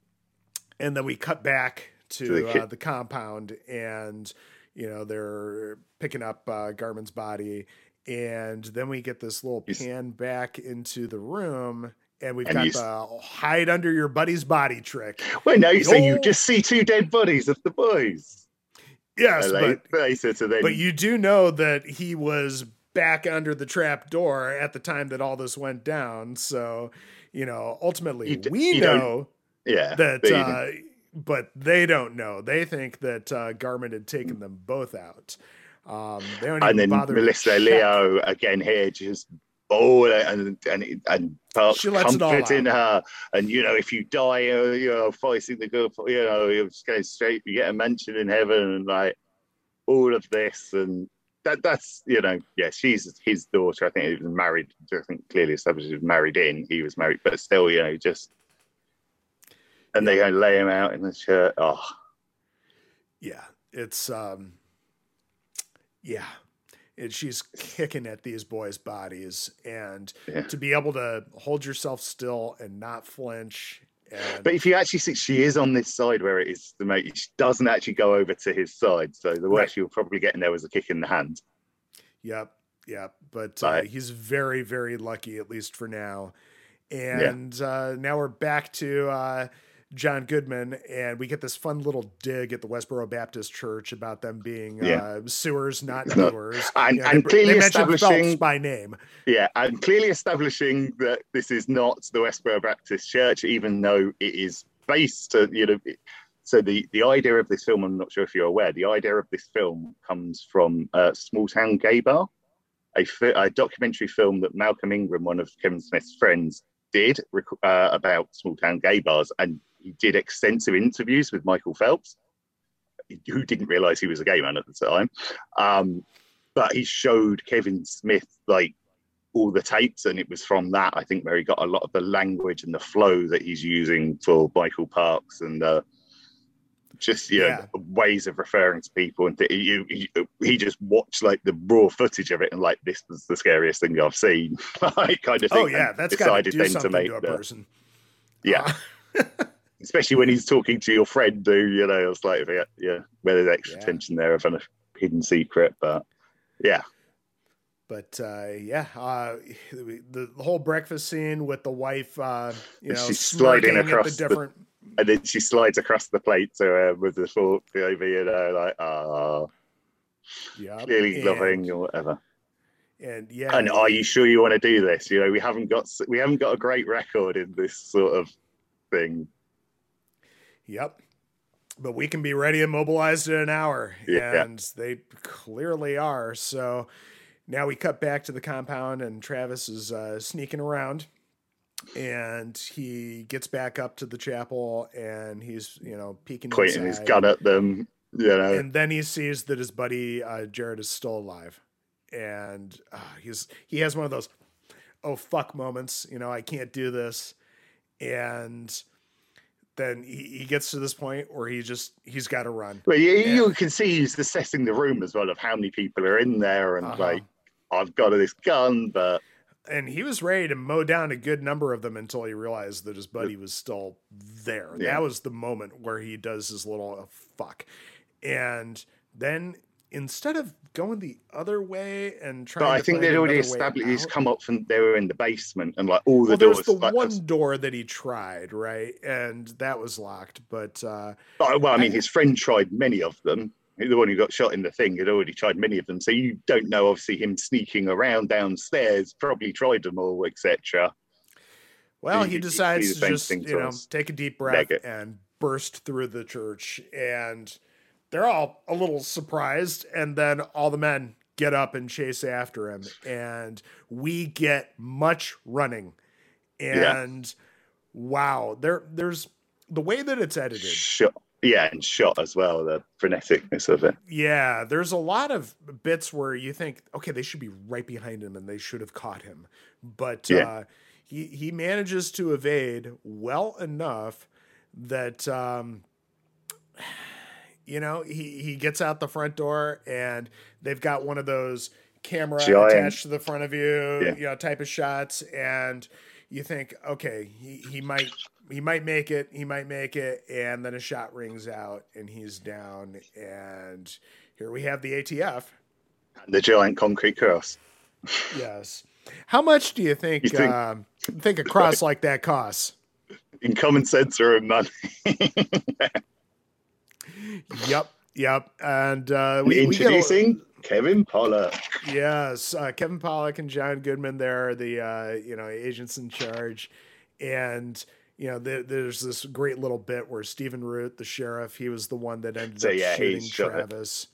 A: and then we cut back to, to the, uh, the, compound, and you know they're picking up uh, Garman's body and then we get this little pan back into the room and we've
B: And
A: got
B: you
A: the hide under your buddy's body trick.
B: Well, no, so you just see two dead bodies of the boys.
A: Yes, but
B: la- later to
A: but you do know that he was back under the trap door at the time that all this went down. So, you know, ultimately
B: You d-
A: we
B: you
A: know
B: yeah,
A: that
B: but
A: uh but they don't know. They think that uh Garman had taken them both out. Um they don't
B: and then
A: bother to
B: Melissa
A: check.
B: Leo again here just oh and and and Parks
A: She lets it all
B: comforting her. And you know if you die uh, you know fighting the good you know you're just going straight you get a mansion in heaven and like all of this. And that that's you know yeah she's his daughter I think he was married I think clearly established he was married in he was married but still you know just and they go lay him out in the shirt oh.
A: Yeah, it's um yeah. And she's kicking at these boys' bodies and
B: Yeah.
A: to be able to hold yourself still and not flinch and
B: But if you actually see, she is on this side where it is the mate. She doesn't actually go over to his side. So the worst
A: Right.
B: you'll probably get in there was a kick in the hand.
A: Yep, yep. But uh,
B: Right.
A: he's very, very lucky, at least for now. And uh, now we're back to uh, John Goodman, and we get this fun little dig at the Westboro Baptist Church about them being
B: Yeah.
A: uh, sewers, not
B: Not-
A: doers.
B: and-
A: You know,
B: and
A: they,
B: clearly
A: they
B: establishing-
A: by name.
B: Yeah, and clearly establishing that this is not the Westboro Baptist Church, even though it is based, uh, you know. it- So the the idea of this film, I'm not sure if you're aware, the idea of this film comes from uh, Small Town Gay Bar, a, a documentary film that Malcolm Ingram, one of Kevin Smith's friends, did uh, about small town gay bars, and he did extensive interviews with Michael Phelps, who didn't realize he was a gay man at the time. Um, but he showed Kevin Smith like all the tapes, and it was from that I think where he got a lot of the language and the flow that he's using for Michael Parks and uh, just you know,
A: Yeah.
B: ways of referring to people. And th- you, he, he just watched like the raw footage of it and like this was the scariest thing I've seen, I kind of thing.
A: Oh yeah,
B: that's
A: that's got to
B: decided
A: do
B: then to
A: something
B: make
A: to a
B: the
A: person.
B: yeah,
A: Uh,
B: especially when he's talking to your friend who you know it's like yeah, yeah where there's extra
A: Yeah.
B: tension there of a hidden secret, but yeah.
A: but uh, yeah, uh, the, the whole breakfast scene with the wife, uh, you know,
B: She's sliding across
A: the
B: the-
A: different.
B: and then she slides across the plate to her with the fork over, you know, like ah,
A: yeah,
B: clearly
A: and,
B: loving or whatever.
A: and yeah,
B: And are you sure you want to do this? You know, we haven't got we haven't got a great record in this sort of thing.
A: Yep. But we can be ready and mobilized in an hour.
B: Yeah.
A: And they clearly are. So now we cut back to the compound, and Travis is uh, sneaking around. And he gets back up to the chapel and he's, you know, peeking
B: Pointing his gun at them, you know.
A: And then he sees that his buddy uh, Jared is still alive. And uh, he's he has one of those oh fuck moments, you know, I can't do this. And then he, he gets to this point where he just he's got to run.
B: Well, you,
A: Yeah.
B: you can see he's assessing the room as well of how many people are in there, and
A: Uh-huh.
B: like I've got this gun, but
A: And he was ready to mow down a good number of them until he realized that his buddy was still there.
B: Yeah.
A: That was the moment where he does his little uh, fuck. And then instead of going the other way and trying
B: but I think they'd already established he's come up from they were in the basement and like all the
A: well,
B: doors.
A: was the
B: like,
A: one door that he tried, right? And that was locked. But uh,
B: But, well, I mean,
A: I-
B: his friend tried many of them. The one who got shot in the thing had already tried many of them. So you don't know, obviously, him sneaking around downstairs, probably tried them all, etc.
A: well, he
B: you
A: decides to just you know
B: us.
A: take a deep breath and burst through the church, and they're all a little surprised, and then all the men get up and chase after him, and we get much running,
B: Yeah.
A: and wow, there there's the way that it's edited.
B: Shot, yeah, and shot as well. The freneticness of it.
A: Yeah, there's a lot of bits where you think, okay, they should be right behind him and they should have caught him. But
B: Yeah.
A: uh, he he manages to evade well enough that um, you know he he gets out the front door and they've got one of those camera
B: Giant.
A: attached to the front of you,
B: Yeah.
A: you know, type of shots, and you think, okay, he, he might he might make it, he might make it, and then a shot rings out and he's down, and here we have the ATF.
B: The giant concrete cross.
A: Yes. How much do you think
B: You think-
A: uh, think a cross like that costs?
B: In common sense or in money.
A: Yep, yep. And uh, we, we
B: Introducing Kevin Pollak.
A: Yes, uh, Kevin Pollak and John Goodman. There are the uh, you know agents in charge, and you know there there's this great little bit where Stephen Root, the sheriff, he was the one that ended
B: So,
A: up
B: yeah,
A: shooting
B: shot.
A: Travis,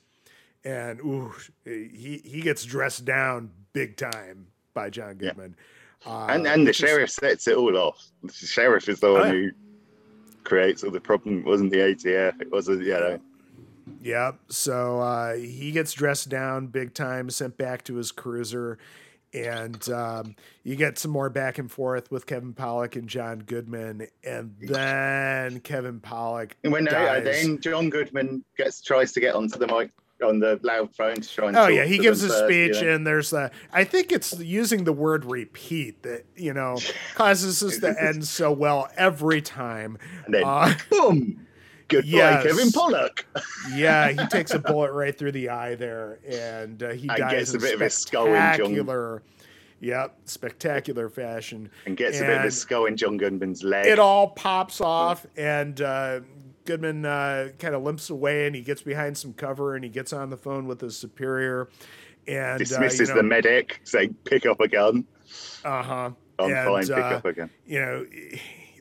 A: and ooh, he he gets dressed down big time by John
B: Yeah.
A: Goodman. Uh,
B: and and the
A: which is-
B: sheriff sets it all off. The sheriff is the one
A: yeah.
B: who creates all the problem. It wasn't the ATF. It wasn't, you know.
A: Yep. So uh, he gets dressed down big time, sent back to his cruiser, and um, you get some more back and forth with Kevin Pollak and John Goodman, and then Kevin Pollak.
B: And when uh, then John Goodman gets tries to get onto the mic on the loud phone to try and.
A: Oh yeah, he gives a
B: first, you
A: speech,
B: know.
A: and there's the. I think it's using the word "repeat" that you know causes us to end so well every time.
B: and then
A: Uh,
B: boom. Goodbye,
A: yes.
B: Kevin Pollak.
A: yeah, he takes a bullet right through the eye there, and uh, he
B: And
A: dies
B: gets a
A: in
B: bit of a skull in John-
A: spectacular. Yep, spectacular fashion.
B: And gets a bit of a
A: And
B: skull in John Goodman's leg.
A: It all pops off, and uh, Goodman uh, kind of limps away, and he gets behind some cover, and he gets on the phone with his superior, and
B: dismisses
A: uh,
B: the medic, saying, "Pick up a gun."
A: uh huh.
B: I'm
A: And,
B: fine. Pick
A: uh,
B: up a gun.
A: you know,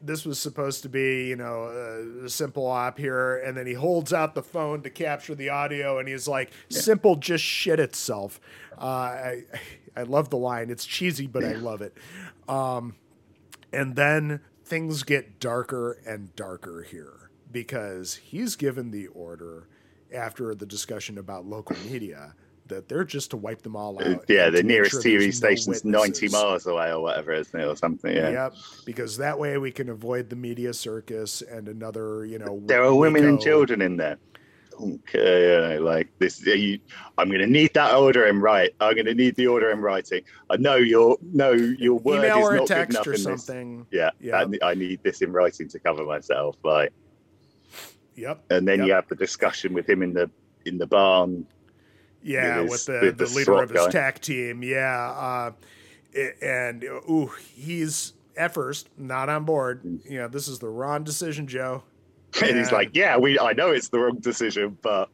A: this was supposed to be, you know, a simple op here. And then he holds out the phone to capture the audio and he's like, simple just shit itself. Uh, I, I love the line. It's cheesy, but I love it. Um, and then things get darker and darker here because he's given the order after the discussion about local media that they're just to wipe them all out.
B: yeah, the nearest
A: sure
B: TV
A: no
B: station's 90 miles away or whatever, isn't it, or something? Yeah.
A: Yep, because that way we can avoid the media circus and another, you know.
B: There are women and children in there. Okay, like this. You, I'm going to need that order in right. I'm going to need the order in writing. I know your no, your word
A: Email
B: is
A: or
B: not good enough
A: or
B: in this.
A: something.
B: Yeah,
A: Yeah.
B: I, I need this in writing to cover myself. Like,
A: Yep.
B: and then
A: Yep.
B: you have the discussion with him in the in the barn.
A: Yeah,
B: with
A: with, the,
B: with
A: the,
B: the
A: leader of his
B: guy.
A: TAC team. Yeah. Uh, and, ooh, he's at first not on board. You know, this is the wrong decision, Joe.
B: And he's like, "Yeah, we. I know it's the wrong decision, but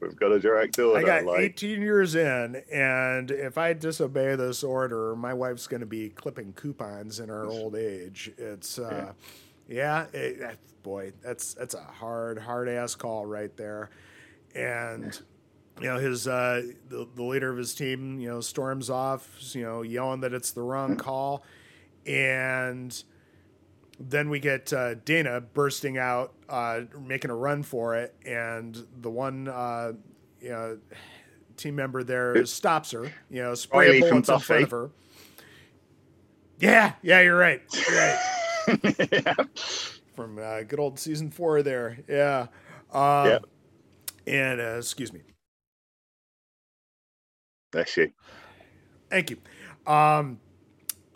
B: we've got a direct order."
A: I got
B: like,
A: 18 years in, and if I disobey this order, my wife's going to be clipping coupons in her old age. It's, uh, yeah, it, that- boy, that's that's a hard, hard ass call right there. And you know, his uh, the, the leader of his team, you know, storms off, you know, yelling that it's the wrong call, and then we get uh, Dana bursting out, uh, making a run for it, and the one uh, you know, team member there stops her. You know, spray
B: Riley from
A: bullets in front of her. Yeah, yeah, you're right. You're right.
B: yeah.
A: From uh, good old season four there. Yeah. Um,
B: Yeah.
A: And uh, excuse me.
B: That's you.
A: Thank you. Um,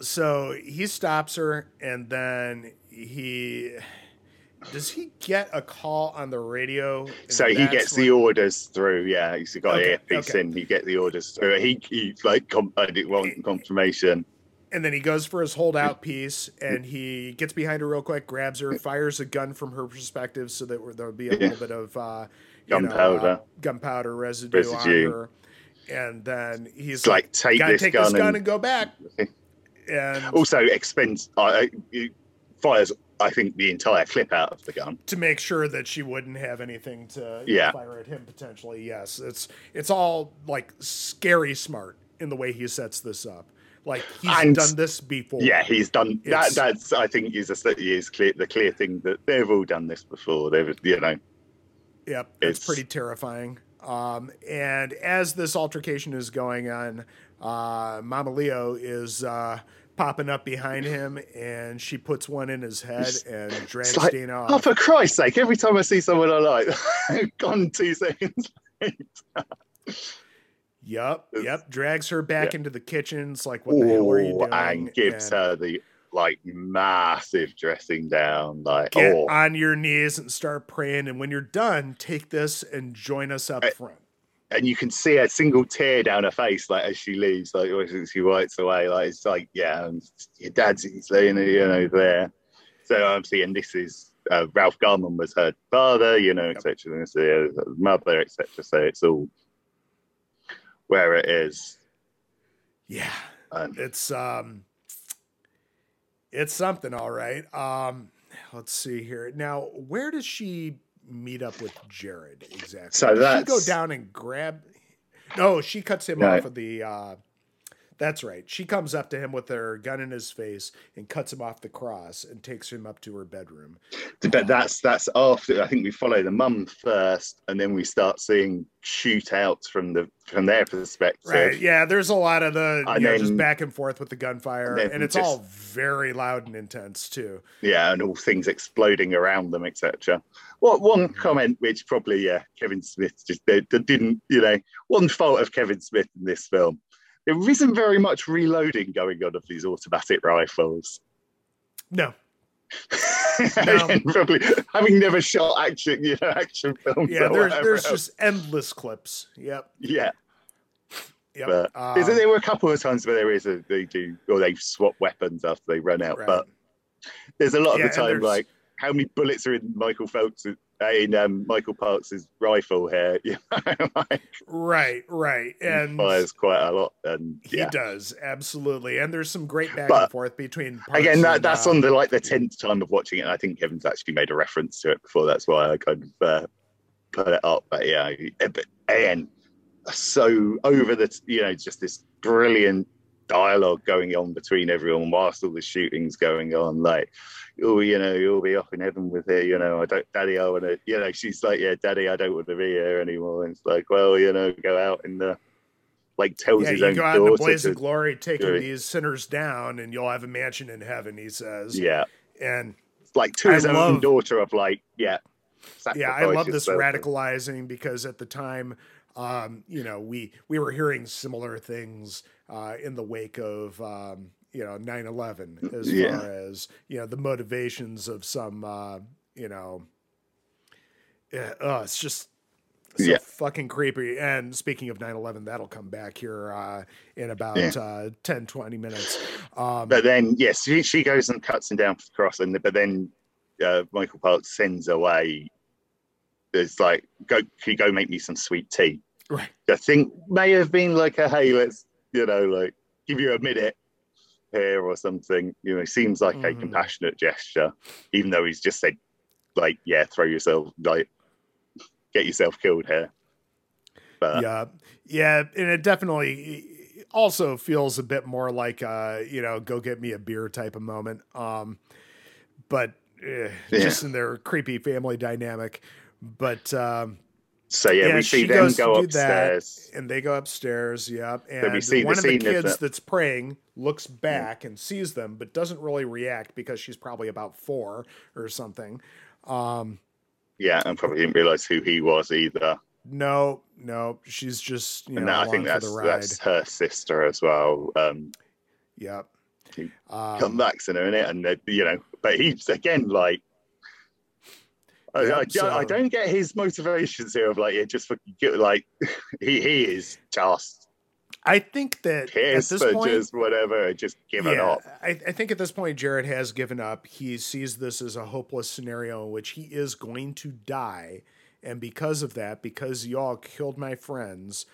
A: so he stops her, and then he does he get a call on the radio?
B: So he gets
A: when-
B: the orders through. Yeah, he's got
A: Okay,
B: earpiece
A: okay.
B: in. He get the orders through. He he like com- I didn't want confirmation.
A: And then he goes for his holdout piece, and he gets behind her real quick, grabs her, fires a gun from her perspective, so that there would be a
B: Yeah.
A: little bit of uh,
B: Gunpowder.
A: uh, gunpowder residue,
B: Residue.
A: on her. And then he's
B: It's like take
A: "Gotta
B: this
A: take
B: gun,
A: this gun
B: and,
A: and go back." And
B: also expends. Uh, uh, fires. I think the entire clip out of the gun.
A: to make sure that she wouldn't have anything to know,
B: Yeah.
A: fire at him potentially. Yes, it's it's all like scary smart in the way he sets this up. Like he's
B: And-
A: done this before.
B: Yeah, he's done that. That's I think is a is clear the clear thing that they've all done this before. They've you know
A: Yep, that's
B: It's-
A: pretty terrifying. Um, and as this altercation is going on, uh, Mama Leo is uh, popping up behind him, and she puts one in his head and drags
B: it's like
A: Dana
B: oh for Christ's sake! Every time I see someone I like, gone two seconds.
A: Yep, yep, drags her back
B: yeah.
A: into the kitchen. It's like, what the hell are you doing?
B: and gives
A: And
B: her the like massive dressing down. Like
A: get
B: oh,
A: on your knees and start praying. And when you're done, take this and join us up
B: I-
A: front.
B: and you can see a single tear down her face, like as she leaves, like as she wipes away. Like it's like, yeah, your dad's laying, you know, there. So obviously, and this is uh, Ralph Garman was her father, you know, etc. And Yep. Uh, mother, etc. So it's all where it is.
A: Yeah, um, it's um, it's something, all right. Um, let's see here. Now, where does she meet up with Jared exactly?
B: So that she
A: go down and grab. No, she cuts him no. off of the uh, that's right. She comes up to him with her gun in his face and cuts him off the cross and takes him up to her bedroom.
B: But that's that's after I think we follow the mum first, and then we start seeing shootouts from the from their perspective.
A: Right. Yeah. There's a lot of the you know, then, just back and forth with the gunfire, and, it's just, all very loud and intense too.
B: Yeah, and all things exploding around them, etc. What one mm-hmm. comment which probably yeah Kevin Smith just they, they didn't you know one fault of Kevin Smith in this film there isn't very much reloading going on of these automatic rifles.
A: No.
B: no. Probably having never shot action, you know, action films.
A: Yeah, there's there's just endless clips. Yep.
B: Yeah. Yep. But um, there were a couple of times where there is a they do or they swap weapons after they run out, right. but there's a lot of yeah, the time like how many bullets are in Michael Phelps in um, Michael Parks's rifle here.
A: like, right, right, and
B: fires quite a lot, and
A: he does absolutely. And there's some great back but, and forth between.
B: Parks again, that, that's uh, on the like the tenth time of watching it. I think Kevin's actually made a reference to it before. That's why I kind of uh, put it up. But yeah, but again, so over the you know just this brilliant dialogue going on between everyone whilst all the shootings going on. Like, oh, you know, you'll be off in heaven with her. You know, I don't, Daddy, I want to. You know, she's like, yeah, Daddy, I don't want to be here anymore. And it's like, well, you know, go out in the like tells yeah, his own
A: go
B: out in the
A: blaze of glory, taking these sinners down, and you'll have a mansion in heaven. He says,
B: yeah,
A: and
B: like to his I own love, daughter of like, yeah,
A: yeah. I love this radicalizing because at the time. Um, you know, we we were hearing similar things uh, in the wake of um, you know 9-11 as yeah. far as you know the motivations of some uh, you know uh, it's just so yeah. fucking creepy. And speaking of 9-11, that'll come back here uh, in about yeah. uh, 10, 20 minutes. Um,
B: but then, yes, she, she goes and cuts him down for the cross, and but then uh, Michael Parks sends away. It's like, go, can you go make me some sweet tea?
A: Right.
B: I think may have been like a hey, let's you know, like give you a minute here or something. You know, seems like mm-hmm. a compassionate gesture, even though he's just said, like, yeah, throw yourself, like, get yourself killed here.
A: But yeah, yeah, and it definitely also feels a bit more like, uh, you know, go get me a beer type of moment. Um, but eh, yeah. just in their creepy family dynamic. But um,
B: so yeah, yeah we see them go upstairs,
A: that, and they go upstairs. Yep, and so we see one the of the kids of that's praying looks back yeah. and sees them, but doesn't really react because she's probably about four or something. Um,
B: yeah, and probably didn't realize who he was either.
A: No, no, she's just you
B: and
A: know.
B: I think that's that's her sister as well. Um,
A: yep.
B: Um, come back in her, and you know, but he's again like I, I, so. I, don't get his motivations here of like, yeah, just for like he he is just.
A: I think that at this point,
B: just whatever, just given yeah, up.
A: I, I think at this point, Jared has given up. He sees this as a hopeless scenario in which he is going to die, and because of that, because y'all killed my friends,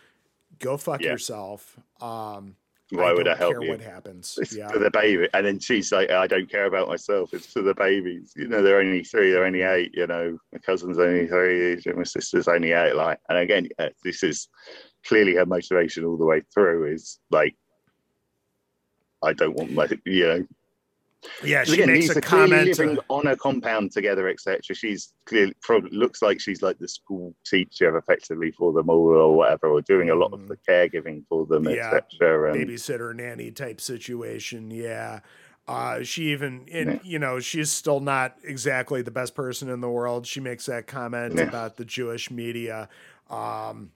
A: go fuck yeah. yourself. Um,
B: why I would I help you?
A: What happens?
B: It's yeah. for the baby, and then she's like, "I don't care about myself. It's for the babies. You know, they're only three. They're only eight. You know, my cousin's only three. My sister's only eight. Like, and again, uh, this is clearly her motivation all the way through. Is like, I don't want my, you know,
A: yeah, she again, makes a comment
B: living on a compound together, etc. She's clearly probably looks like she's like the school teacher effectively for them all, or whatever, or doing a lot of the caregiving for them, yeah, etc.
A: Babysitter nanny type situation. Yeah. Uh, she even, in, yeah. you know, she's still not exactly the best person in the world. She makes that comment yeah. about the Jewish media. Um,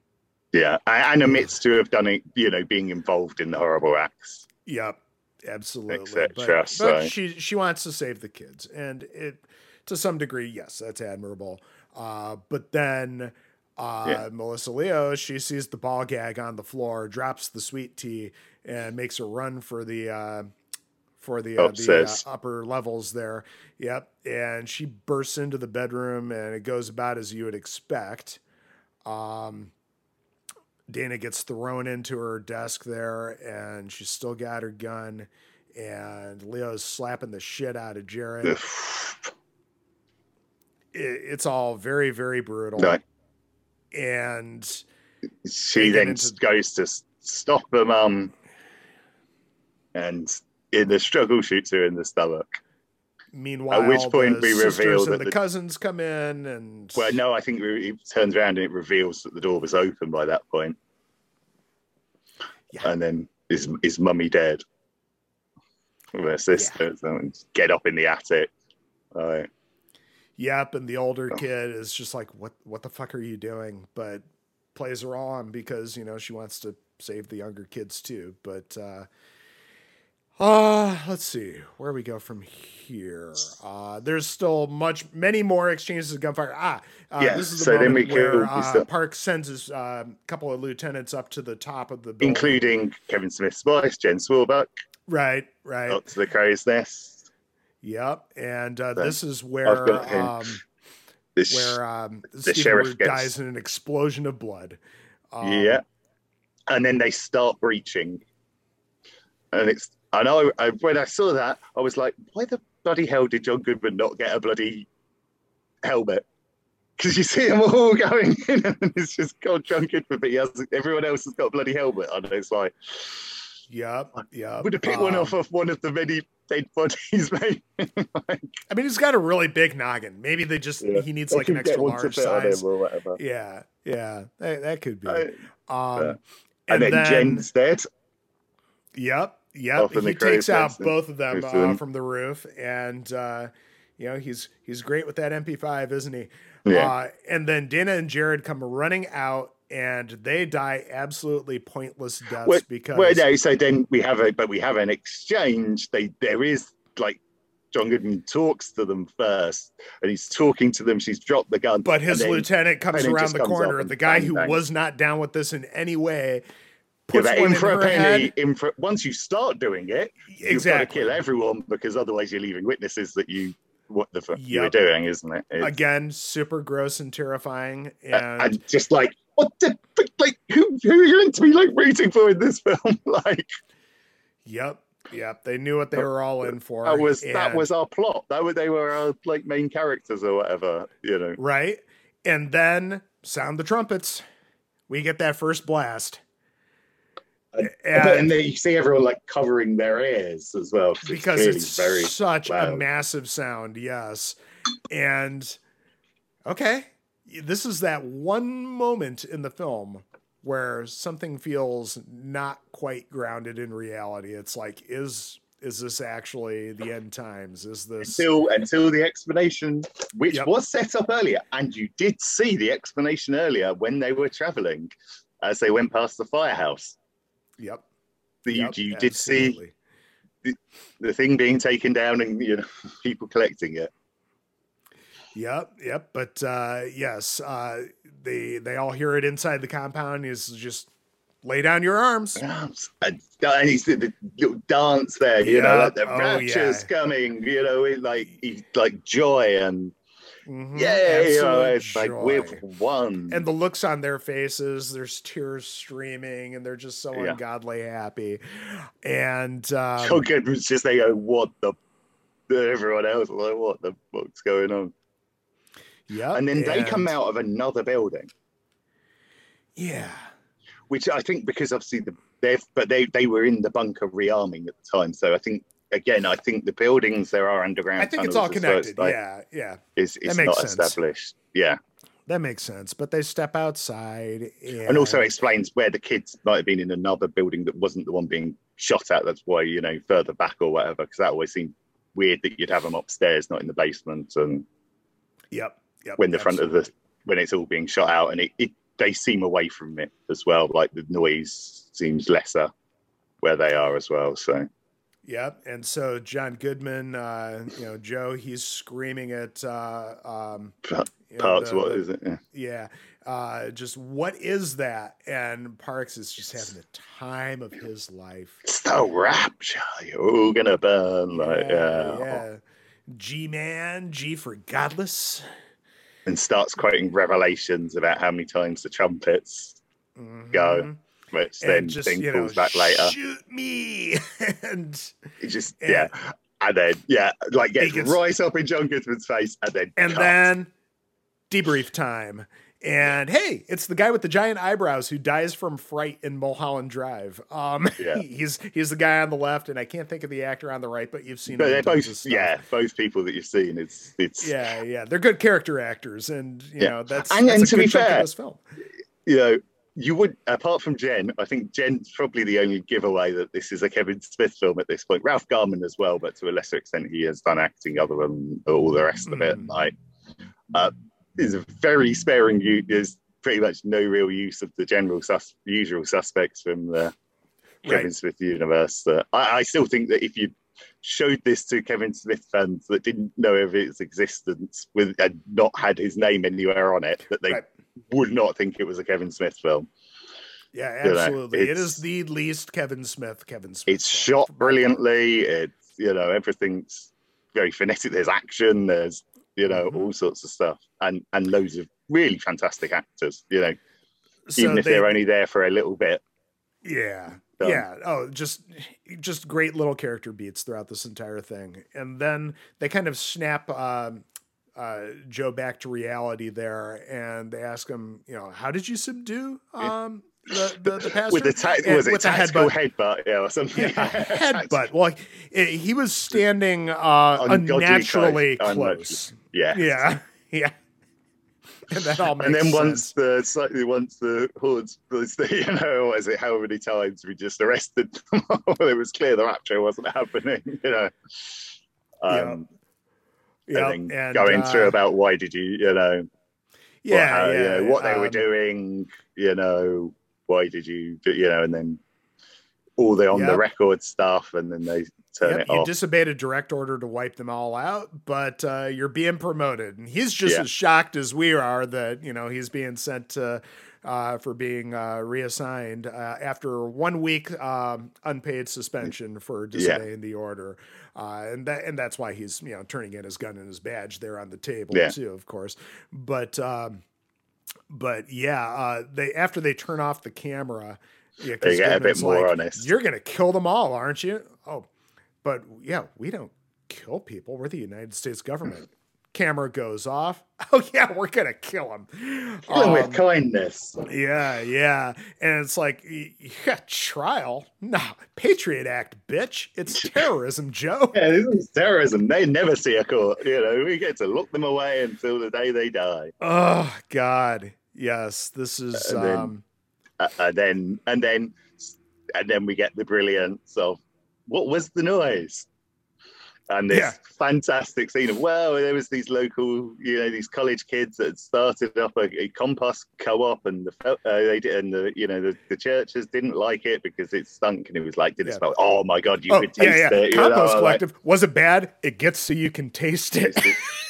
B: yeah, I and admits to have done it, you know, being involved in the horrible acts.
A: Yep absolutely. But, so. but, she she wants to save the kids, and it to some degree, yes, that's admirable. Uh, but then Uh,
B: Yeah.
A: Melissa Leo, she sees the ball gag on the floor, drops the sweet tea, and makes a run for the uh, for the, uh, the uh, upper levels there. Yep, and she bursts into the bedroom, and it goes about as you would expect. Um, Dana gets thrown into her desk there, and she's still got her gun. And Leo's slapping the shit out of Jared. It, it's all very, very brutal.
B: Right.
A: And
B: she then
A: into-
B: goes to stop her mum and in the struggle shoots her in the stomach.
A: Meanwhile,
B: At which point
A: the
B: we reveal that
A: the,
B: the-
A: cousins come in, and
B: Well, no, I think it turns around and it reveals that the door was open by that point.
A: Yeah.
B: And then is is mummy dead? With her sister, so get up in the attic. Right.
A: Yep, and the
B: Oh.
A: older kid is just like, "What? What the fuck are you doing?" But plays her on because you know she wants to save the younger kids too. But uh, uh let's see where we go from here. Uh, there's still much, many more exchanges of gunfire. Ah, uh,
B: Yeah,
A: this is the
B: so then we
A: where uh, Park sends his uh, couple of lieutenants up to the top of the building.
B: Including Kevin Smith's wife, Jen Schwalbach,
A: right, right.
B: up to the crow's nest.
A: Yep, and uh,
B: So,
A: this is where um,
B: The sh-
A: where um,
B: the sheriff
A: dies in an explosion of blood. Um,
B: yeah. And then they start breaching. And it's I know I, when I saw that, I was like, why the bloody hell did John Goodman not get a bloody helmet? Because you see them all going in and it's just God, John Goodman, but he has everyone else has got a bloody helmet on. It's like
A: yeah, yeah.
B: would have picked one
A: Um,
B: off of one of the many dead bodies, mate.
A: I mean, he's got a really big noggin. Maybe they just he needs like an extra large size.
B: or whatever.
A: Yeah, yeah, that, that could be. Um,
B: yeah.
A: and,
B: and, then,
A: then,
B: Jen's dead.
A: yep, yep. He takes out both of them uh, from the roof, and uh, you know he's he's great with that MP5, isn't he?
B: Yeah.
A: Uh, and then Dana and Jared come running out, and they die absolutely pointless deaths
B: Well-
A: because
B: Well, no. So then we have a, but we have an exchange. They there is like John Goodman talks to them first, and he's talking to them. She's dropped the gun,
A: But his
B: then-
A: lieutenant comes around the
B: comes
A: corner. The guy
B: bang,
A: who
B: bang.
A: was not down with this in any way puts one
B: in for a penny. In for once you start doing it, you've got to kill everyone because otherwise you're leaving witnesses that you what the fuck
A: you're
B: doing, isn't it? It's-
A: Again, super gross and terrifying.
B: uh,
A: And,
B: and just like what the like who who are you meant to be like rooting for in this film? like
A: yep, yep. They knew what they were all in for.
B: that was that was our plot. That were they were our like main characters or whatever, you know.
A: right. And then sound the trumpets. We get that first blast.
B: And,
A: And-
B: you see everyone like covering their ears as well
A: because
B: clearly
A: it's
B: very
A: such a massive sound yes and okay this is that one moment in the film where something feels not quite grounded in reality it's like is is this actually the end times is this
B: until until the explanation, which
A: Yep.
B: was set up earlier, and you did see the explanation earlier when they were traveling, as they went past the firehouse.
A: Yep,
B: you,
A: yep
B: you did see
A: absolutely.
B: the thing being taken down and you know people collecting it.
A: Yep, yep. But uh, yes, uh, they they all hear it inside the compound. Is just lay down your arms.
B: Arms. And, he's the, the little dance there, you know, like the
A: Oh,
B: rapture's
A: yeah.
B: coming, you know, like like joy and
A: Mhm,
B: yeah, you know, it's like we've won.
A: and the looks on their faces there's tears streaming and they're just so
B: Yeah.
A: ungodly happy and um,
B: so good just they go, what the everyone else like, what the fuck's going on?
A: Yeah,
B: and then they come out of another building,
A: yeah
B: which I think because obviously the they've but they they were in the bunker rearming at the time, so I think again I think the buildings there are underground.
A: i think it's all
B: well,
A: connected
B: like,
A: yeah yeah
B: it's
A: makes
B: not
A: sense.
B: established. Yeah,
A: that makes sense but they step outside and,
B: and also explains where the kids might have been in another building that wasn't the one being shot at. That's why you know further back or whatever, because that always seemed weird that you'd have them upstairs, not in the basement, and
A: yep yep
B: when the front of the when it's all being shot out, and it, it they seem away from it as well. Like the noise seems lesser where they are as well. So
A: Yep. And so John Goodman, uh, you know, Joe, he's screaming at uh, um,
B: you know, Parks. The, what is it?
A: Yeah. yeah uh, just what is that? And Parks is just having the time of his life.
B: It's the rapture. You're gonna burn like yeah.
A: yeah. G man, G for godless.
B: And starts quoting revelations about how many times the trumpets mm-hmm. go which and then just, then pulls know, back later.
A: Shoot me, and
B: it just and, yeah, and then yeah, like gets, gets right up in John Goodman's face, and then
A: and then debrief time. And hey, it's the guy with the giant eyebrows who dies from fright in Mulholland Drive. Um, yeah. he's he's the guy on the left, and I can't think of the actor on the right, but you've seen.
B: But they're both, yeah, both people that you've seen. It's it's
A: yeah, yeah, they're good character actors, and you yeah. know that's and, that's and to be fair, this film.
B: You know, you would apart from Jen, I think Jen's probably the only giveaway that this is a Kevin Smith film at this point. Ralph Garman as well, but to a lesser extent, he has done acting other than all the rest of it. Mm. Like. Uh, is a very sparing use. There's pretty much no real use of the general sus- usual suspects from the Kevin right. Smith universe. Uh, I, I, still think that if you showed this to Kevin Smith fans that didn't know of its existence with and not had his name anywhere on it, that they right. Would not think it was a Kevin Smith film.
A: Yeah, absolutely. You know, it is the least Kevin Smith. Kevin Smith.
B: It's shot brilliantly. It's you know everything's very phonetic. There's action. There's you know, mm-hmm. all sorts of stuff, and and loads of really fantastic actors, you know, so even if they, are only there for a little bit.
A: Yeah, yeah. Oh, just just great little character beats throughout this entire thing, and then they kind of snap. Um, uh, Joe back to reality there, and they ask him, you know, how did you subdue um, the, the, the pastor?
B: with the ta- was it with tactical headbutt. headbutt, yeah, or something. Yeah,
A: headbutt. Well, he, he was standing uh, unnaturally close. close.
B: Yeah.
A: Yeah. Yeah. And that all makes
B: And then
A: sense.
B: once the slightly once the hordes the you know, what is it, how many times we just arrested them it was clear the rapture wasn't happening, you know. Um yeah. And, and going uh, through about why did you, you know,
A: yeah,
B: what,
A: yeah,
B: you know, what they um, were doing, you know, why did you, you know, and then all the on yep. the record stuff, and then they turn yep, it
A: you
B: off.
A: disobeyed a direct order to wipe them all out, but uh, you're being promoted, and he's just yeah. as shocked as we are that you know he's being sent to. Uh, for being uh, reassigned uh, after one week um, unpaid suspension for disobeying yeah. the order, uh, and that and that's why he's you know turning in his gun and his badge there on the table yeah. too, of course. But um, but yeah, uh, they after they turn off the camera,
B: yeah, they get a bit more
A: like,
B: honest.
A: You're gonna kill them all, aren't you? Oh, but yeah, we don't kill people. We're the United States government. Camera goes off. Oh yeah, we're gonna kill him.
B: Kill um, with kindness.
A: Yeah, yeah, and it's like, yeah, trial? No, Patriot Act, bitch. It's terrorism, Joe.
B: Yeah, this is terrorism. They never see a court. You know, we get to lock them away until the day they die.
A: Oh God, yes, this is. And then, um,
B: uh, and then and then and then we get the brilliance of what was the noise? And this yeah. fantastic scene of well, there was these local, you know, these college kids that started up a, a compost co-op, and the uh, they did, and the you know the, the churches didn't like it because it stunk, and it was like, did it smell? Oh my god, you oh, could taste yeah, yeah. it.
A: Compost know, collective like, was it bad? It gets so you can taste it.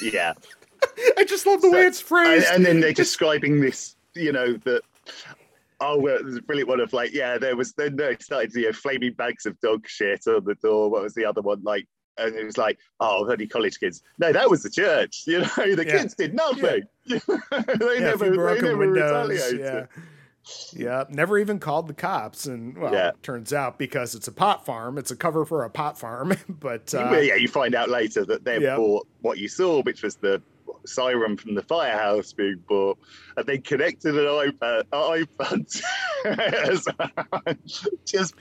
B: yeah,
A: I just love the so, way it's phrased.
B: And, and then they're describing this, you know, that Oh, well, there's a brilliant one of like, yeah, there was then they started, to you know, flaming bags of dog shit on the door. What was the other one? Like, and it was like, oh, only college kids. No, that was the church. You know, the yeah. kids did nothing. Yeah. they yeah, never, they never windows, retaliated.
A: Yeah. Yeah, never even called the cops, and well, yeah. turns out because it's a pot farm, it's a cover for a pot farm. but uh,
B: yeah, you find out later that they yep. bought what you saw, which was the siren from the firehouse being bought, and they connected an iPad, iPhone, just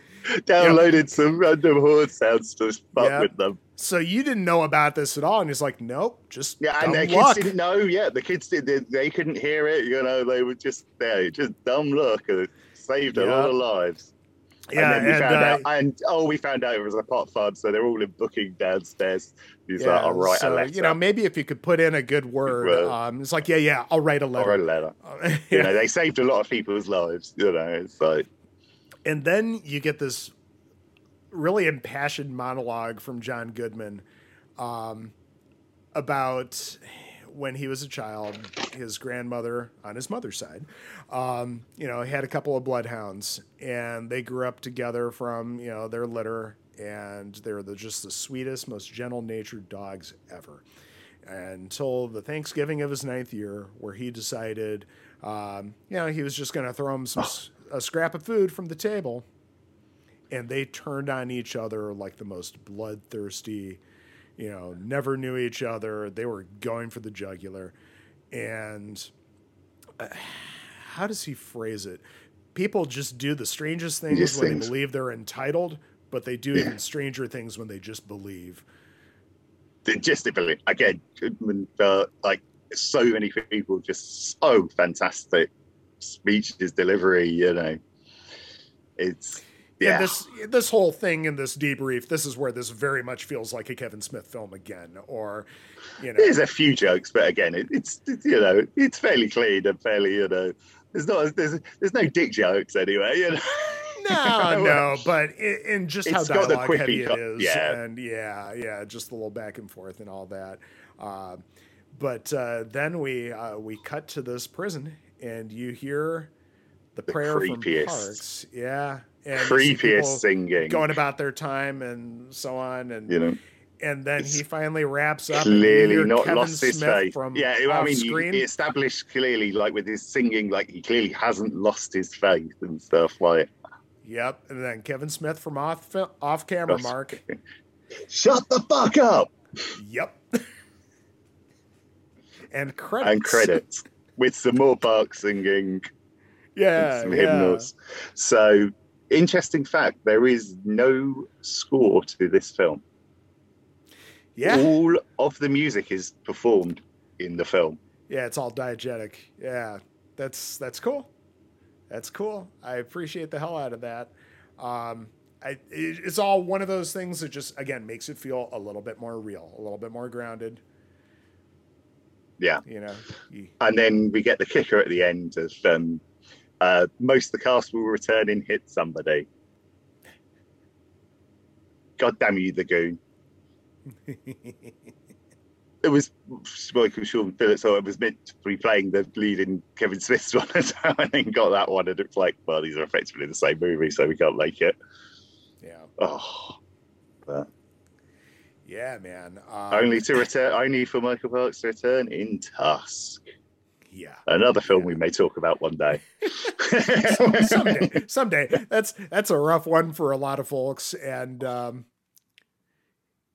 B: downloaded yep. some random horde sounds to fuck yep. with them.
A: So you didn't know about this at all, and he's like, "Nope, just
B: yeah." And the
A: luck.
B: kids didn't know. Yeah, the kids did. They, they, couldn't hear it. You know, they were just there, just dumb luck, and it saved yep. a lot of lives.
A: Yeah,
B: and, and, uh, out, and, oh, we found out it was a pot fund, so they're all in booking downstairs. He's yeah, like, "I'll write so, a letter."
A: You know, maybe if you could put in a good word, word. Um, it's like, yeah, yeah, I'll write a letter.
B: I'll write a letter. yeah. You know, they saved a lot of people's lives. You know, it's like,
A: and then you get this really impassioned monologue from John Goodman um, about when he was a child, his grandmother on his mother's side, um, you know, had a couple of bloodhounds, and they grew up together from you know their litter, and they're the, just the sweetest, most gentle-natured dogs ever. Until the Thanksgiving of his ninth year, where he decided, um, you know, he was just going to throw him some, a scrap of food from the table, and they turned on each other like the most bloodthirsty you know, never knew each other. They were going for the jugular. And uh, how does he phrase it? People just do the strangest things
B: Just
A: when
B: things.
A: they believe they're entitled, but they do even stranger things when they just believe.
B: just ability again uh, like so many people just so fantastic speeches delivery you know it's
A: Yeah. this this whole thing in this debrief, this is where this very much feels like a Kevin Smith film again, or you know,
B: there's a few jokes but again it, it's, it's you know it's fairly clean and fairly you know there's not there's there's no dick jokes anyway you know
A: No, no, but in, in just how
B: It's the
A: dialogue heavy it is,
B: yeah.
A: and yeah, yeah, just a little back and forth and all that. Uh, but uh, then we uh, we cut to this prison, and you hear the, prayer
B: creepiest-
A: from Parks, yeah, and
B: creepiest singing
A: going about their time and so on, and
B: you know
A: and then he finally wraps up.
B: clearly not
A: Kevin
B: lost his
A: Smith
B: faith
A: From
B: yeah i mean
A: screen.
B: he established clearly like with his singing like he clearly hasn't lost his faith and stuff like
A: Yep, and then Kevin Smith from off off camera, Mark.
B: shut the fuck up
A: Yep. and credits.
B: and credits with some more Park singing
A: Yeah,
B: some
A: yeah.
B: hymnals. So, interesting fact: there is no score to this film.
A: Yeah,
B: All of the music is performed in the film.
A: yeah, it's all diegetic. Yeah, that's that's cool. That's cool. I appreciate the hell out of that. Um, I, it, it's all one of those things that just again makes it feel a little bit more real, a little bit more grounded.
B: Yeah.
A: You know, you,
B: And then we get the kicker at the end of um, uh, most of the cast will return and hit somebody. God damn you, the goon! It was Michael Sean Phillips, so it was meant to be playing the lead in Kevin Smith's one, and then got that one, and it's like, well, these are effectively the same movie, so we can't make it.
A: yeah,
B: Oh,
A: yeah, man. Um,
B: only to return, only for Michael Parks to return in Tusk,
A: yeah.
B: another film we may talk about one day.
A: someday, someday. That's that's a rough one for a lot of folks, and um,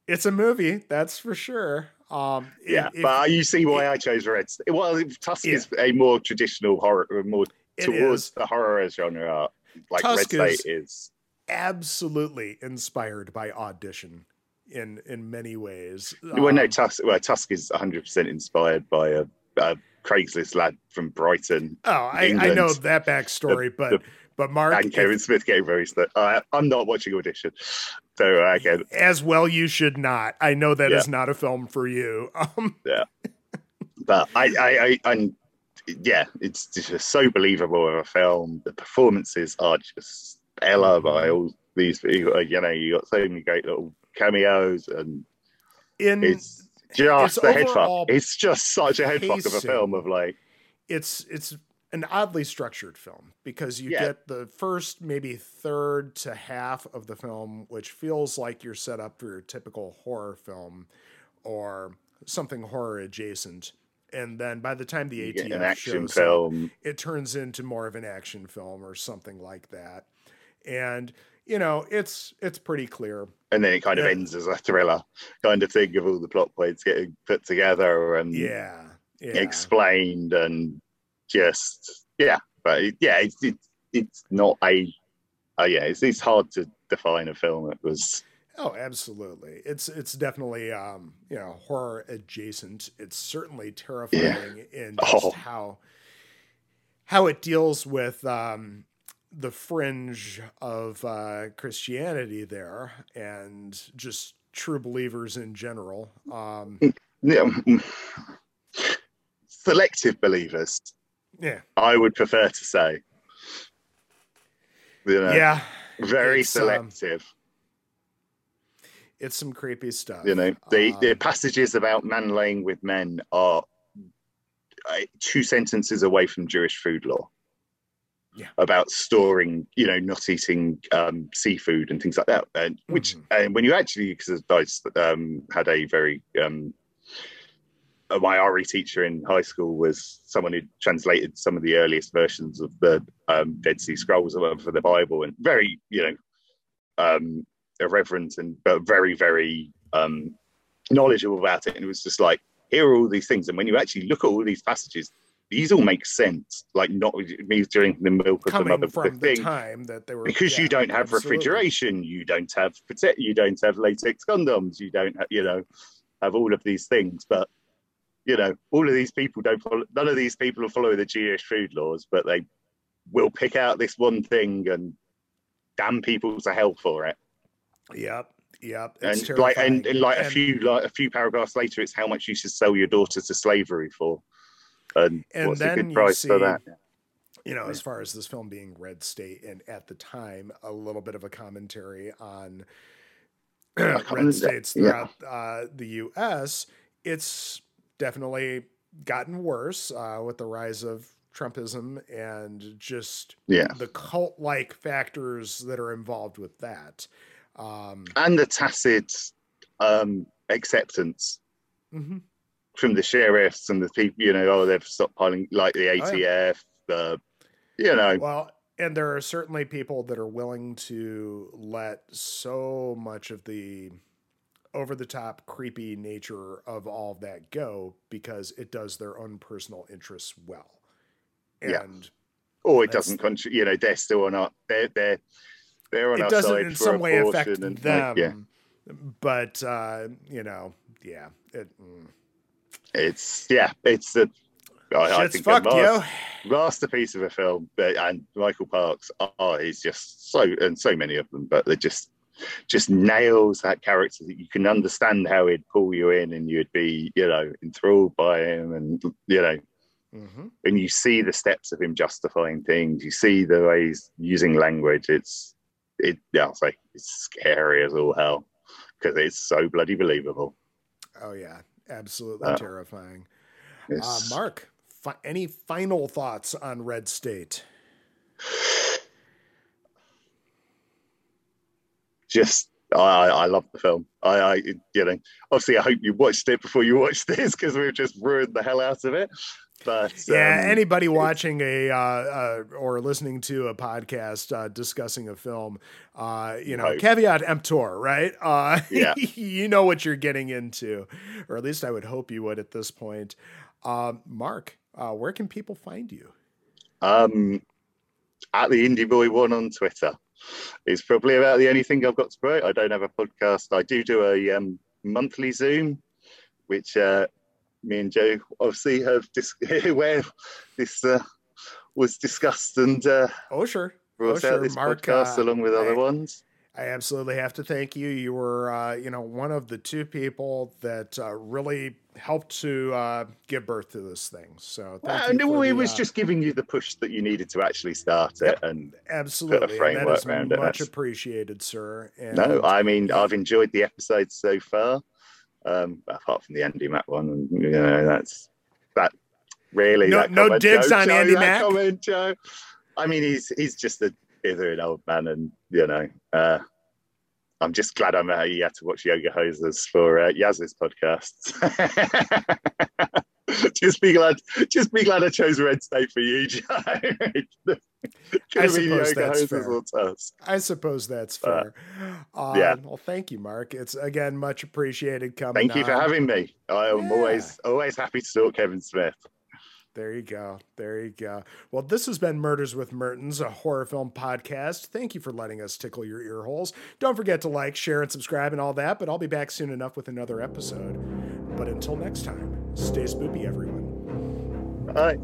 A: it's a movie, that's for sure. Um,
B: yeah,
A: if-
B: but you see why I chose Red. Well, Tusk is a more traditional horror, more towards the horror genre, like
A: Tusk
B: Red
A: is-
B: is.
A: absolutely inspired by Audition in in many ways.
B: well, no,
A: Um,
B: Tusk. Well, Tusk is 100 percent inspired by a, a Craigslist lad from Brighton
A: oh, I, I know that backstory, but
B: the-
A: but Mark,
B: and Kevin
A: if-
B: Smith getting very. St- uh, I'm not watching Audition, so I can.
A: as well, you should not. I know that is
B: Yeah.
A: not a film for you. Um, Yeah,
B: but I, I, I, and yeah, it's just so believable of a film. The performances are just stellar by all these people. You know, you got so many great little cameos, and
A: in
B: it's just
A: It's
B: the head fuck. It's just such a head fuck of a film of like,
A: it's it's an oddly structured film because you
B: Yeah.
A: get the first maybe third to half of the film which feels like you're set up for your typical horror film or something horror adjacent and then by the time the ATF
B: an action
A: shows up,
B: film.
A: it turns into more of an action film or something like that and you know it's it's pretty clear
B: And then it kind of
A: Yeah.
B: ends as a thriller kind of thing of all the plot points getting put together and
A: yeah yeah
B: explained and just yeah but it, yeah it's it, it's not a uh, yeah it's, it's hard to define a film it was
A: Oh, absolutely. It's it's definitely um, you know, horror adjacent. It's certainly terrifying in just
B: Oh.
A: how how it deals with um the fringe of uh Christianity there and just true believers in general. Um
B: yeah, selective believers
A: yeah.
B: i would prefer to say you know,
A: Yeah.
B: very
A: it's, um,
B: selective
A: It's some creepy stuff.
B: You know, the,
A: Um,
B: the passages about man laying with men are uh, two sentences away from Jewish food law.
A: Yeah.
B: About storing, you know, not eating um, seafood and things like that. And which,
A: Mhm.
B: and when you actually, because I um, had a very, um, uh, my RE teacher in high school was someone who translated some of the earliest versions of the um, Dead Sea Scrolls for the Bible, and very, you know, um, irreverent and but very, very um, knowledgeable about it. And it was just like, here are all these things, and when you actually look at all these passages, these all make sense. Like not me drinking the milk of the mother
A: from
B: the thing
A: time that they were
B: because
A: yeah,
B: you don't have
A: absolutely.
B: refrigeration, you don't have you don't have latex condoms, you don't have, you know, have all of these things. But you know, all of these people don't follow. None of these people follow the Jewish food laws, but they will pick out this one thing and damn people to hell for it.
A: Yep. Yep.
B: And like, and, and like a few like a few paragraphs later, it's how much you should sell your daughter to slavery for, and,
A: And
B: what's a
A: then
B: good
A: you
B: price for
A: see-
B: that.
A: you know, as far as this film being Red State, and at the time, a little bit of a commentary on red states
B: yeah.
A: throughout uh, the U.S. It's definitely gotten worse uh, with the rise of Trumpism and just
B: Yeah,
A: the cult-like factors that are involved with that. Um,
B: and the tacit um, acceptance
A: mhm.
B: From the sheriffs and the people, you know, oh, they've stopped piling like the
A: Oh,
B: ATF, the, you know,
A: Well, and there are certainly people that are willing to let so much of the over the top creepy nature of all of that go because it does their own personal interests well.
B: Yeah.
A: And
B: or it doesn't contribute. You know, they're still on our, they're they're they're on
A: it doesn't
B: side
A: in some way affect
B: and,
A: them.
B: like, yeah,
A: But uh, you know, yeah. It, mm.
B: It's yeah, it's a. I, I think
A: fucked,
B: a mas- masterpiece of a film, but, and Michael Parks, oh, he's just so, and so many of them, but they're just just nails that character that you can understand how he'd pull you in and you'd be, you know, enthralled by him, and you know,
A: hmm
B: and you see the steps of him justifying things, you see the way he's using language. It's it, yeah, I'll say it's scary as all hell because it's so bloody believable.
A: Oh yeah, absolutely
B: Uh,
A: terrifying. Uh, Mark, fi- any final thoughts on Red State?
B: just I, I I love the film. I, I you know obviously I hope you watched it before you watched this because we've just ruined the hell out of it. But
A: Yeah,
B: um,
A: anybody watching a uh, uh, or listening to a podcast uh, discussing a film, uh, you know,
B: Right.
A: caveat emptor, right? Uh,
B: Yeah.
A: you know what you're getting into, or at least I would hope you would at this point. Um, Mark, uh, where can people find you?
B: um, at the Indie Boy One on Twitter. It's probably about the only thing I've got to promote. I don't have a podcast. I do do a um, monthly Zoom, which uh, me and Joe obviously have dis- where this uh, was discussed and uh,
A: Oh, sure.
B: brought
A: Oh, sure.
B: out this
A: Mark,
B: podcast
A: uh,
B: along with other ones.
A: I absolutely have to thank you. You were, uh, you know, one of the two people that uh, really helped to uh, give birth to this thing. So thank
B: Well,
A: you.
B: no, it
A: the,
B: was
A: uh,
B: just giving you the push that you needed to actually start it. And
A: absolutely and that
B: framework
A: is
B: around it,
A: much appreciated, sir. And
B: no, I mean. I've enjoyed the episodes so far, um, apart from the Andy Mack one. And, you know, that's that really.
A: No- no
B: comment,
A: digs
B: Joe,
A: on
B: Joe,
A: Andy Mack?
B: Comment, Joe. I mean, he's he's just a an old man, and you know, uh, I'm just glad I'm uh, you had to watch Yoga Hosers for uh, Yaz's podcast. just be glad, just be glad I chose Red State for you, Joe.
A: I suppose that's fair. I suppose that's fair. Uh,
B: yeah.
A: Well, thank you, Mark. It's again much appreciated coming.
B: Thank you for having me. I am
A: Yeah.
B: always always happy to talk Kevin Smith.
A: There you go. There you go. Well, this has been Murders with Mertens, a horror film podcast. Thank you for letting us tickle your ear holes. Don't forget to like, share, and subscribe and all that, but I'll be back soon enough with another episode. But until next time, stay spoopy, everyone.
B: Bye.